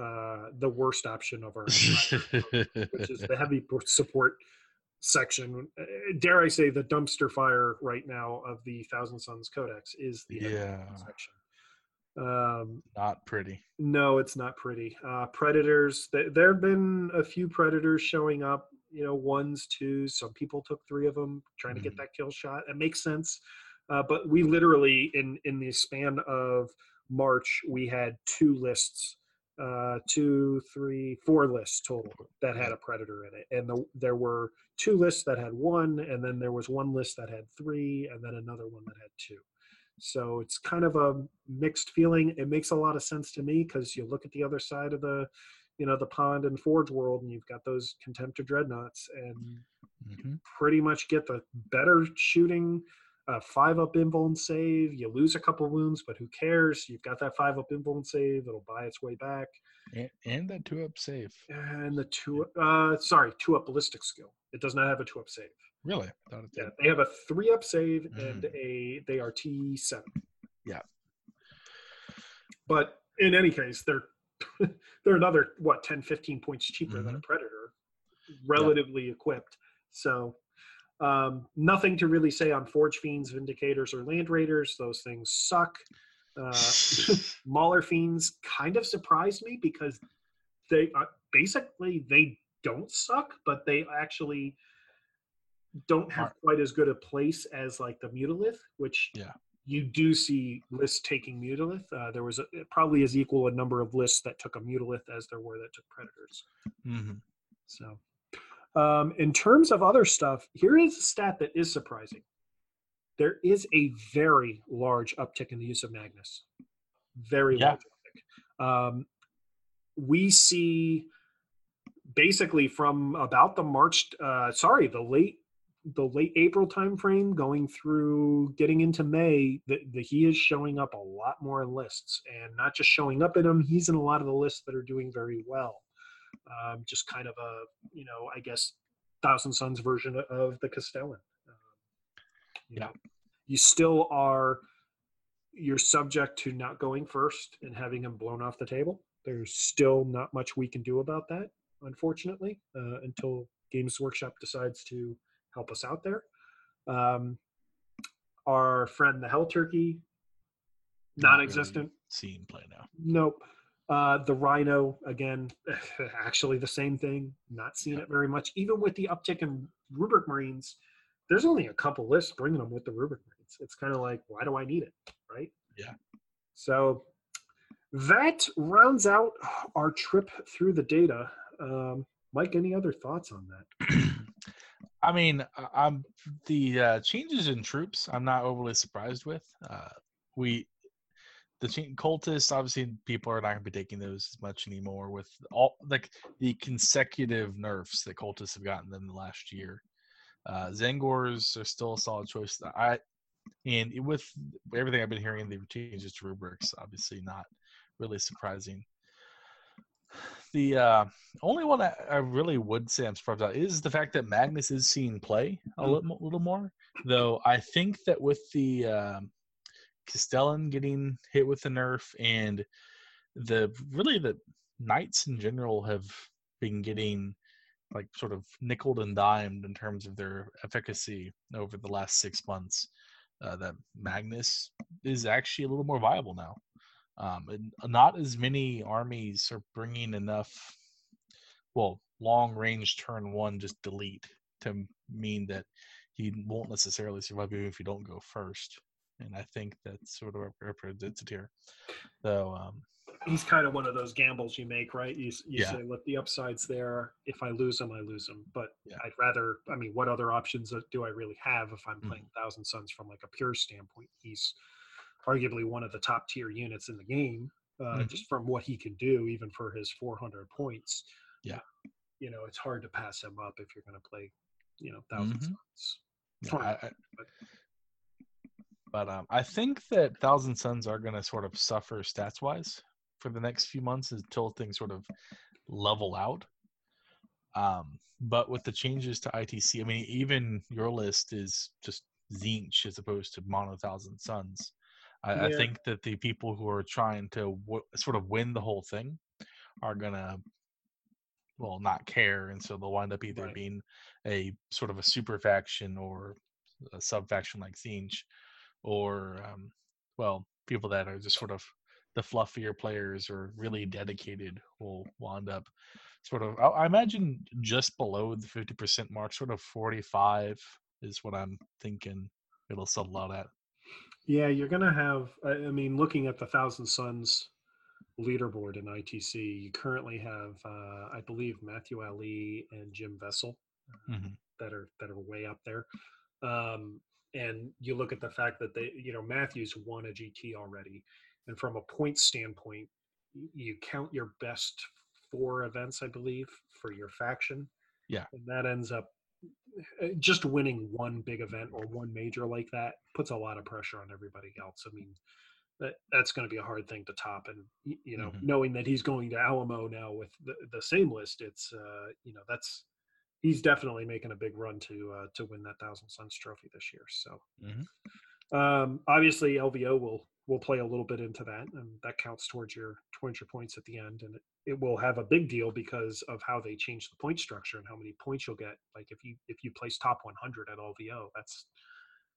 uh, the worst option of our, which is the heavy support section. Uh, Dare I say the dumpster fire right now of the Thousand Sons Codex is the heavy yeah, section. Um, not pretty. no, it's not pretty. Uh, predators. Th- there have been a few predators showing up. You know, ones, twos. Some people took three of them, trying to get Mhm. that kill shot. It makes sense. Uh, but we literally, in in the span of March, we had two lists, uh, two, three, four lists total that had a predator in it, and the, there were two lists that had one, and then there was one list that had three, and then another one that had two. So it's kind of a mixed feeling. It makes a lot of sense to me because you look at the other side of the, you know, the pond and forge world, and you've got those contempt contemptor dreadnoughts, and hmm pretty much get the better shooting. Uh, five up invuln save. You lose a couple wounds, but who cares? You've got that five up invuln save. It'll buy its way back. And, and that two up save. And the two, uh, sorry, two up ballistic skill. It does not have a two up save. Really? Yeah, did. they have a three up save and Mm. a they are T seven. Yeah. But in any case, they're they're another what 10, 15 points cheaper than a Mhm. predator, relatively equipped. So um, nothing to really say on Forge Fiends, Vindicators, or Land Raiders. Those things suck. Uh, Mauler Fiends kind of surprised me because they uh, basically they don't suck, but they actually don't have quite as good a place as like the Mutalith, which Yeah. You do see lists taking Mutalith. Uh, there was a, probably as equal a number of lists that took a Mutalith as there were that took Predators. hmm So, um, in terms of other stuff, here is a stat that is surprising. There is a very large uptick in the use of Magnus. Very Yeah. large uptick. Um, we see basically from about the March, uh, sorry, the late the late April timeframe going through getting into May, that the, he is showing up a lot more in lists, and not just showing up in them. He's in a lot of the lists that are doing very well um, just kind of a you know i guess thousand sons version of the castellan um, you Yeah. know, you still are you're subject to not going first and having him blown off the table there's still not much we can do about that unfortunately uh, until games workshop decides to help us out there um, our friend the hell turkey non-existent Seen play now. Nope. Uh, the Rhino again, actually the same thing. Not seeing it very much. Even with the uptick in Rubric Marines, there's only a couple lists bringing them with the Rubric Marines. It's kind of like, why do I need it, right? Yeah. So that rounds out our trip through the data. Um, Mike, any other thoughts on that? I mean, I- I'm the uh, changes in troops. I'm not overly surprised with. Uh, we the cultists obviously people are not going to be taking those as much anymore with all like the consecutive nerfs that cultists have gotten in the last year. Uh, Tzaangors are still a solid choice. I and with everything I've been hearing, the changes to rubrics obviously not really surprising. The uh, only one I, I really would say I'm surprised about is the fact that Magnus is seeing play a Mm. little, little more. Though I think that with the um Castellan getting hit with the nerf and the really the knights in general have been getting like sort of nickled and dimed in terms of their efficacy over the last six months. Uh, that Magnus is actually a little more viable now. Um, and not as many armies are bringing enough, well, long range turn one just delete to mean that he won't necessarily survive even if you don't go first. And I think that's sort of rep- represented here. So, um, He's kind of one of those gambles you make, right? You, you Yeah. say, look, the upside's there. If I lose him, I lose him. But Yeah. I'd rather, I mean, what other options uh, do I really have if I'm Mm-hmm. playing Thousand Sons from like a pure standpoint? He's arguably one of the top tier units in the game, uh, Mhm. just from what he can do, even for his 400 points. Yeah. You know, it's hard to pass him up if you're going to play, you know, 1000 Mhm. Suns. Yeah, Fine, I, I, but- but um, I think that Thousand Sons are going to sort of suffer stats wise for the next few months until things sort of level out. Um, but with the changes to ITC, I mean, even your list is just Tzeentch as opposed to Mono Thousand Sons. I, I think that the people who are trying to w- sort of win the whole thing are gonna, well, not care, and so they'll wind up either Right. being a sort of a super faction or a sub faction like Tzeentch, or um, well, people that are just sort of the fluffier players or really dedicated will wind up sort of. I, I imagine just below the fifty percent mark, sort of forty-five is what I'm thinking it'll settle out at. Yeah, you're gonna have. I mean, looking at the Thousand Sons leaderboard in ITC, you currently have, uh, I believe, Matthew Ali and Jim Vessel uh, Mhm. that are that are way up there. Um, and you look at the fact that they, you know, Matthews won a GT already, and from a point standpoint, you count your best four events, I believe, for your faction. Yeah. and that ends up just winning one big event or one major like that puts a lot of pressure on everybody else. I mean, that that's going to be a hard thing to top. And you know, Mhm. knowing that he's going to Alamo now with the, the same list, it's uh, you know that's he's definitely making a big run to uh, to win that Thousand Sons trophy this year. So Mhm. um, obviously LVO will will play a little bit into that, and that counts towards your towards your points at the end, and it, it will have a big deal because of how they change the point structure and how many points you'll get. Like if you if you place top 100 at LVO, that's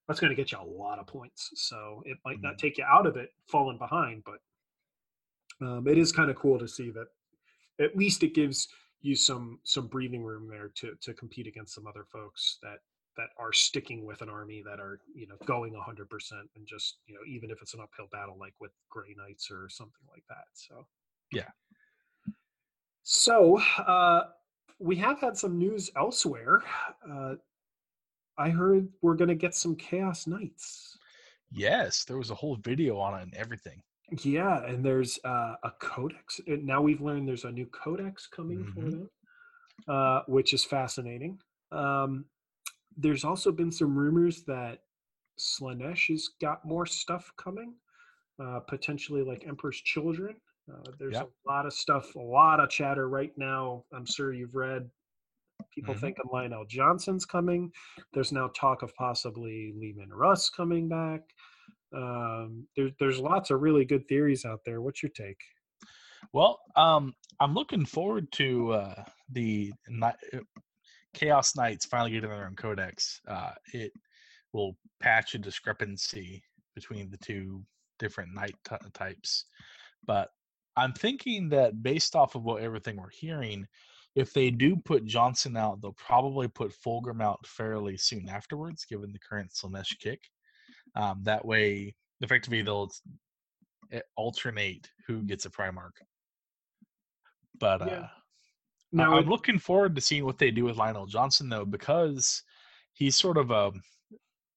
that's going to get you a lot of points. So it might not Mhm. take you out of it falling behind, but um, it is kind of cool to see that at least it gives you some some breathing room there to to compete against some other folks that that are sticking with an army that are you know going 100% and just you know even if it's an uphill battle like with gray knights or something like that so Yeah. So uh we have had some news elsewhere uh i heard we're going to get some chaos knights Yes, there was a whole video on it and everything. yeah and there's uh, a codex now we've learned there's a new codex coming for Mhm. them uh, which is fascinating um, there's also been some rumors that Slaanesh has got more stuff coming uh, potentially like emperor's children uh, there's Yep. a lot of stuff a lot of chatter right now i'm sure you've read people Mhm. thinking Lion El'Jonson's coming there's now talk of possibly Leman Russ coming back um, there, there's lots of really good theories out there what's your take Well, um, I'm looking forward to uh, the Ni- uh, Chaos Knights finally getting their own codex. Uh, it will patch a discrepancy between the two different knight ty- types. But I'm thinking that based off of what everything we're hearing, if they do put Jonson out, they'll probably put Fulgrim out fairly soon afterwards, given the current Slaanesh kick. Um, that way, effectively, they'll alternate who gets a Primarch. But Yeah. uh, now I'm it- looking forward to seeing what they do with Lion El'Jonson, though, because he's sort of a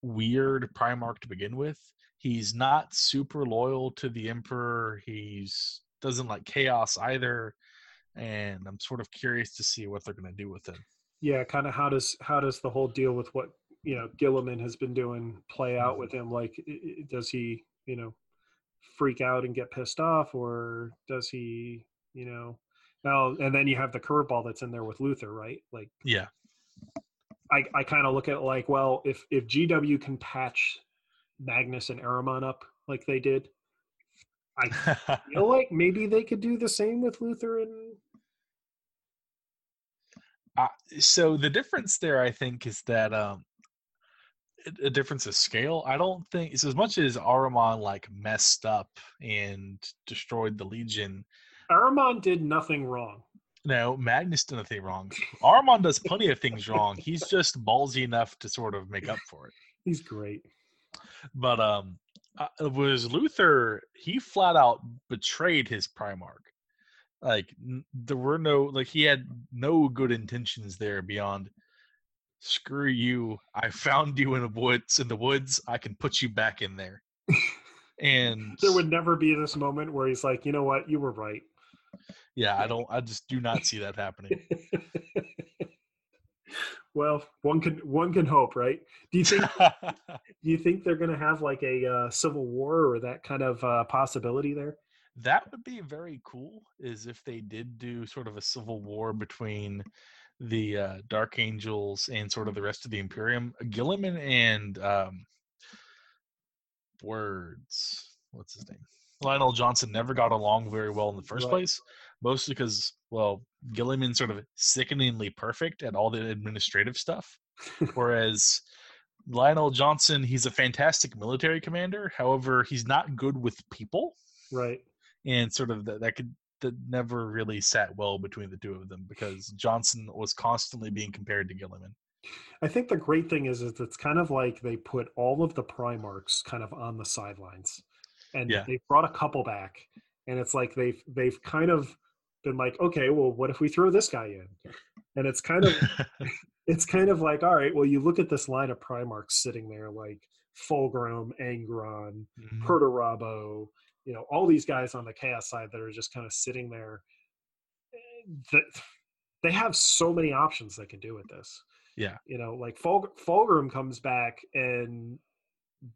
weird Primarch to begin with. He's not super loyal to the Emperor. He's doesn't like chaos either, and I'm sort of curious to see what they're going to do with him. yeah kind of how does how does the whole deal with what you know Guilliman has been doing play out with mm-hmm. him. Like, does he you know freak out and get pissed off, or does he you know? Now and then you have the curveball that's in there with Luther, right? Like, Yeah. I I kind of look at it like, well, if if GW can patch Magnus and Ahriman up like they did, I feel like maybe they could do the same with Luther and Uh, so the difference there, I think, is that um, a- a difference of scale. I don't think it's as much as Ahriman like messed up and destroyed the Legion. Ahriman did nothing wrong. No, Magnus did nothing wrong. Ahriman does plenty of things wrong. He's just ballsy enough to sort of make up for it. He's great. But um, uh, it was Luther? He flat out betrayed his Primarch. Like n- there were no like he had no good intentions there beyond. Screw you! I found you in the woods. In the woods, I can put you back in there. And There would never be this moment where he's like, you know what, you were right. yeah, I don't. I just do not see that happening. well, one can one can hope, right? Do you think do you think they're going to have like a uh, civil war or that kind of uh, possibility there? that would be very cool is if they did do sort of a civil war between the uh, dark angels and sort of the rest of the imperium Guilliman and um words what's his name Lion El'Jonson never got along very well in the first Right. place mostly because well Guilliman's sort of sickeningly perfect at all the administrative stuff whereas Lion El'Jonson he's a fantastic military commander however he's not good with people Right. and sort of that, that could that never really sat well between the two of them because Jonson was constantly being compared to Guilliman. I think the great thing is, is it's kind of like they put all of the Primarchs kind of on the sidelines, and Yeah. they brought a couple back, and it's like they've they've kind of been like, okay, well, what if we throw this guy in? And it's kind of it's kind of like, all right, well, you look at this line of Primarchs sitting there, like Fulgrim, Angron, Mhm. Perturabo, you know, all these guys on the chaos side that are just kind of sitting there. That they have so many options they can do with this. Yeah. You know, like Fulg- Fulgrim comes back and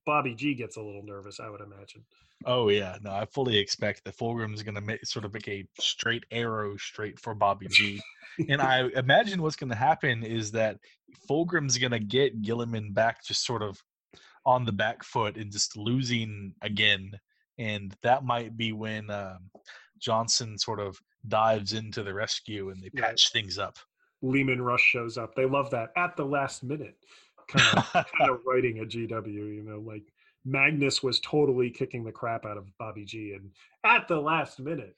Bobby G gets a little nervous, I would imagine. Oh yeah, no, I fully expect that Fulgrim is going to make sort of make a straight arrow straight for Bobby G. and I imagine what's going to happen is that Fulgrim's going to get Guilliman back just sort of on the back foot and just losing again, and that might be when um, Jonson sort of dives into the rescue and they patch things up. Leman Russ shows up. They love that at the last minute kind of kind of writing a GW, you know, like Magnus was totally kicking the crap out of Bobby G and at the last minute.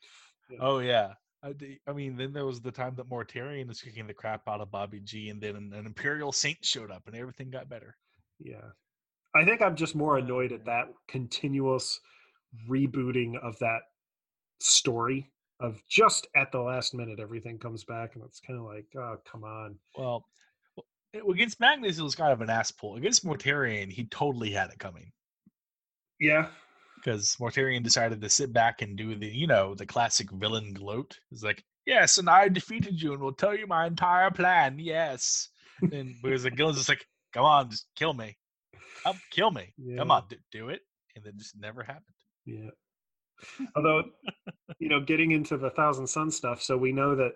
oh yeah. I mean, then there was the time that Mortarion was kicking the crap out of Bobby G, and then an, an Imperial Saint showed up, and everything got better. Yeah. I think I'm just more annoyed at that continuous rebooting of that story of just at the last minute everything comes back and it's kind of like, oh, come on. Well, against Magnus, it was kind of an ass pull. Against Mortarion he totally had it coming Yeah. because Mortarion decided to sit back and do the, you know, the classic villain gloat. He's like, yes, and I defeated you, and will tell you my entire plan. Yes, and whereas the Gillen's just like, come on, just kill me, come kill me, come on, do, do it, and then just never happened. Yeah. Although, you know, getting into the Thousand Sun stuff, so we know that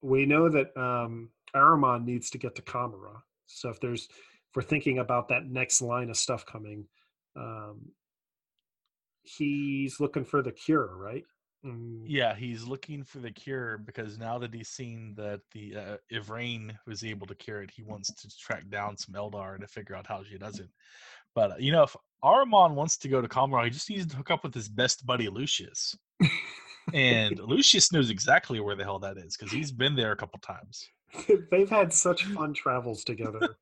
we know that um Ahriman needs to get to Kamara. So if there's if we're thinking about that next line of stuff coming, um he's looking for the cure, right? Mm, Yeah, he's looking for the cure because now that he's seen that the uh, Yvraine was able to cure it, he wants to track down some Eldar to figure out how she does it. But uh, you know, if Ahriman wants to go to Kamara, he just needs to hook up with his best buddy Lucius, and Lucius knows exactly where the hell that is because he's been there a couple times. They've had such fun travels together.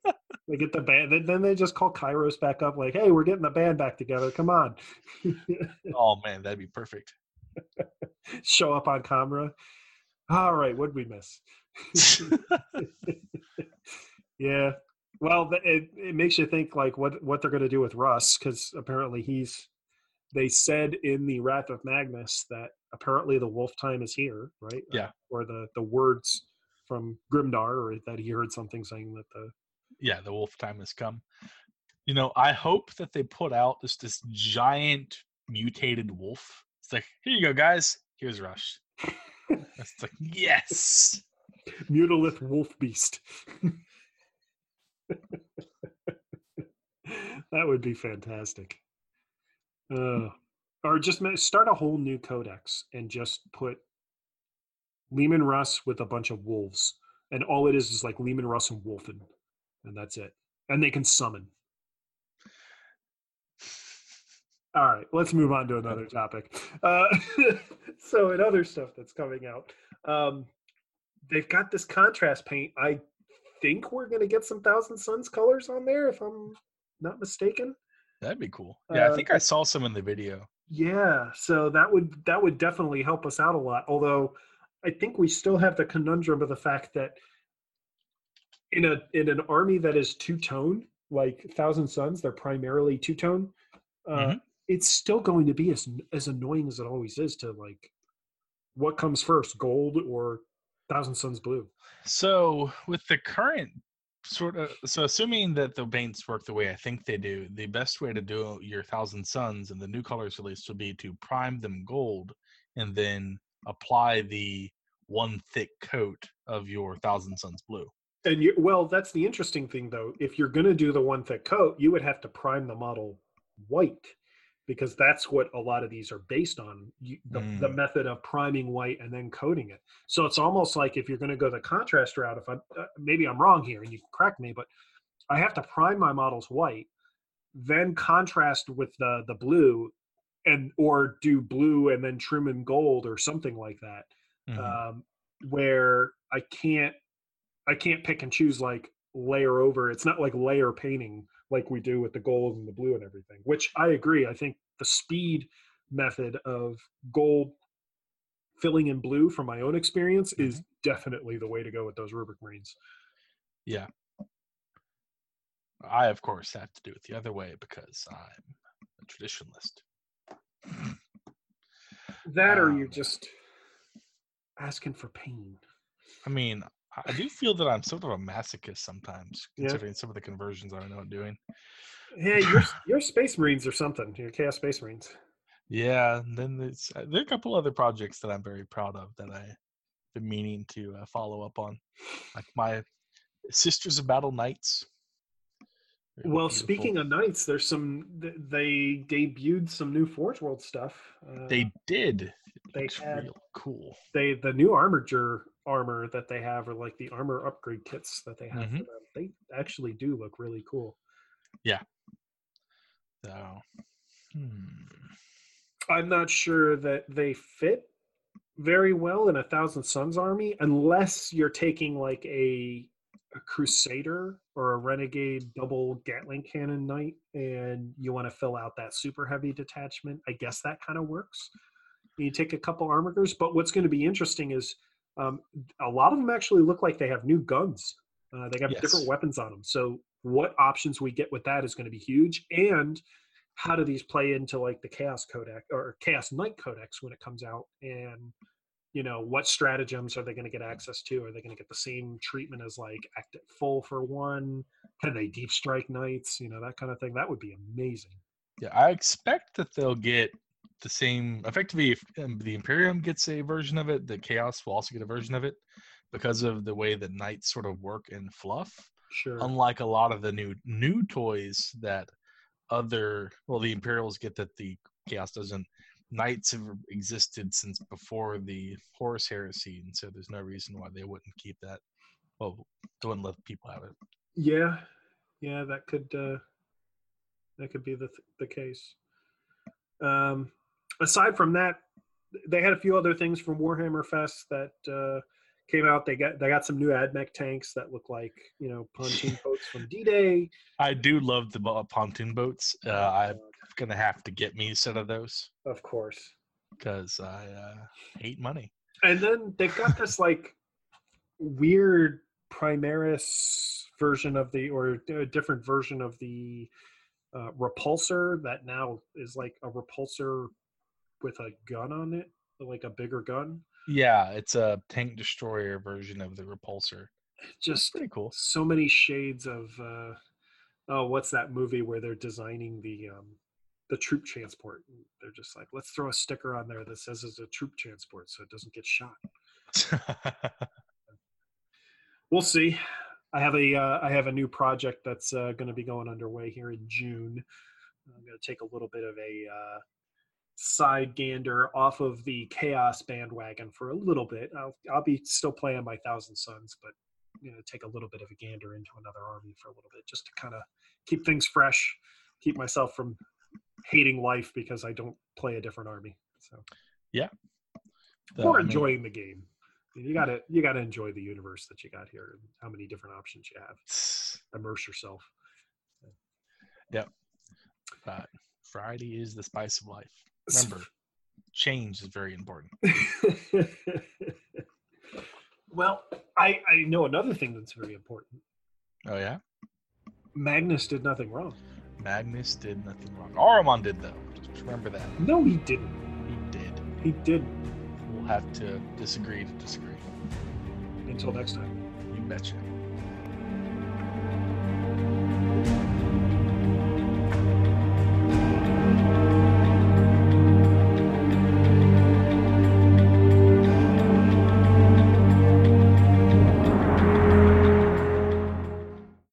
They get the band, then- they just call Kairos back up, like, "Hey, we're getting the band back together. Come on." Oh man, that'd be perfect. Show up on camera. All right, what'd we miss? yeah. Well, it, it makes you think like what what they're going to do with Russ because apparently he's. They said in the Wrath of Magnus that apparently the wolf time is here, right? Yeah. or the the words from Grimnar, or that he heard something saying that the yeah, the wolf time has come. You know, I hope that they put out just this giant mutated wolf. It's like, here you go, guys. Here's Rush. It's like, yes. Mutalith wolf beast. that would be fantastic. Uh, or just start a whole new codex and just put Leman Russ with a bunch of wolves, and all it is is like Leman Russ and Wolfen, and that's it. And they can summon. All right, let's move on to another topic. Uh, so, in other stuff that's coming out, um, they've got this contrast paint. I think we're going to get some Thousand Sons colors on there, if I'm not mistaken. That'd be cool. Yeah, I Uh, think I saw some in the video. Yeah, so that would that would definitely help us out a lot. Although I think we still have the conundrum of the fact that in a in an army that is two tone, like Thousand Sons, they're primarily two tone. Uh, Mhm. It's still going to be as as annoying as it always is to like what comes first, gold or Thousand Sons blue. So with the current sort of so assuming that the paints work the way I think they do, the best way to do your Thousand Sons and the new colors released will be to prime them gold and then apply the one thick coat of your Thousand Sons blue. And you, well, that's the interesting thing, though. If you're going to do the one thick coat, you would have to prime the model white because that's what a lot of these are based on you, the, the Mm. method of priming white and then coating it. So it's almost like if you're going to go the contrast route, if I uh, maybe I'm wrong here and you can correct me, but I have to prime my models white, then contrast with the the blue, and or do blue and then trim in gold or something like that Mhm. um, where I can't I can't pick and choose like layer over. It's not like layer painting like we do with the gold and the blue and everything. Which I agree. I think the speed method of gold filling in blue from my own experience is definitely the way to go with those rubric marines. yeah. I of course have to do it the other way because I'm a traditionalist. That or you're Um, just asking for pain. I mean, I- do feel that I'm sort of a masochist sometimes, Yeah. considering some of the conversions I know I'm doing. Hey, your your space marines or something. Your chaos space marines. Yeah, and then there's uh, there are a couple other projects that I'm very proud of that I've been meaning to uh, follow up on, like my Sisters of Battle Knights. Very Well, beautiful. speaking of knights, there's some. They debuted some new Forge World stuff. Uh, they did. They looks had- real cool. they the new armature armor that they have, or like the armor upgrade kits that they have Mhm. for them. They actually do look really cool. Yeah. So, hmm. I'm not sure that they fit very well in a Thousand Sons army, unless you're taking like a, a Crusader or a Renegade double Gatling cannon knight, and you want to fill out that super heavy detachment. I guess that kind of works. You take a couple armorers, but what's going to be interesting is um, a lot of them actually look like they have new guns. Uh, they have different weapons on them. So what options we get with that is going to be huge. And how do these play into like the chaos codex or chaos knight codex when it comes out? And you know what stratagems are they going to get access to? Are they going to get the same treatment as like act at full for one? Can they deep strike knights? You know that kind of thing. That would be amazing. Yeah, I expect that they'll get the same. Effectively, if um, the Imperium gets a version of it, the Chaos will also get a version of it because of the way that Knights sort of work in fluff. sure unlike a lot of the new new toys that other well the imperials get that the chaos doesn't knights have existed since before the horus heresy and so there's no reason why they wouldn't keep that well they wouldn't let people have it yeah yeah that could uh that could be the the case um aside from that they had a few other things from warhammer fest that uh came out. They got they got some new admech tanks that look like you know pontoon boats from d-day. I do love the bo- pontoon boats. Uh, i'm gonna have to get me a set of those. Of course. Because i uh, hate money. And then they've got this like weird primaris version of the or a different version of the uh, repulsor that now is like a repulsor with a gun on it like a bigger gun yeah it's a tank destroyer version of the repulsor just Pretty cool. so many shades of uh, oh, what's that movie where they're designing the um, the troop transport? They're just like, let's throw a sticker on there that says it's a troop transport so it doesn't get shot. We'll see. I have a uh, I have a new project that's uh, going to be going underway here in June. I'm going to take a little bit of a uh, side gander off of the chaos bandwagon for a little bit. I'll I'll be still playing my Thousand Sons, but you know, take a little bit of a gander into another army for a little bit, just to kind of keep things fresh, keep myself from hating life because I don't play a different army. So The- or I mean, enjoying the game. You gotta you gotta enjoy the universe that you got here and how many different options you have. Immerse yourself. uh, Friday is the spice of life. Remember, change is very important. well, I I know another thing that's very important. Oh yeah, Magnus did nothing wrong. Magnus did nothing wrong. Ahriman did though. Just remember that No, he didn't. he did. He didn't. We'll have to disagree to disagree. Until next time. You betcha.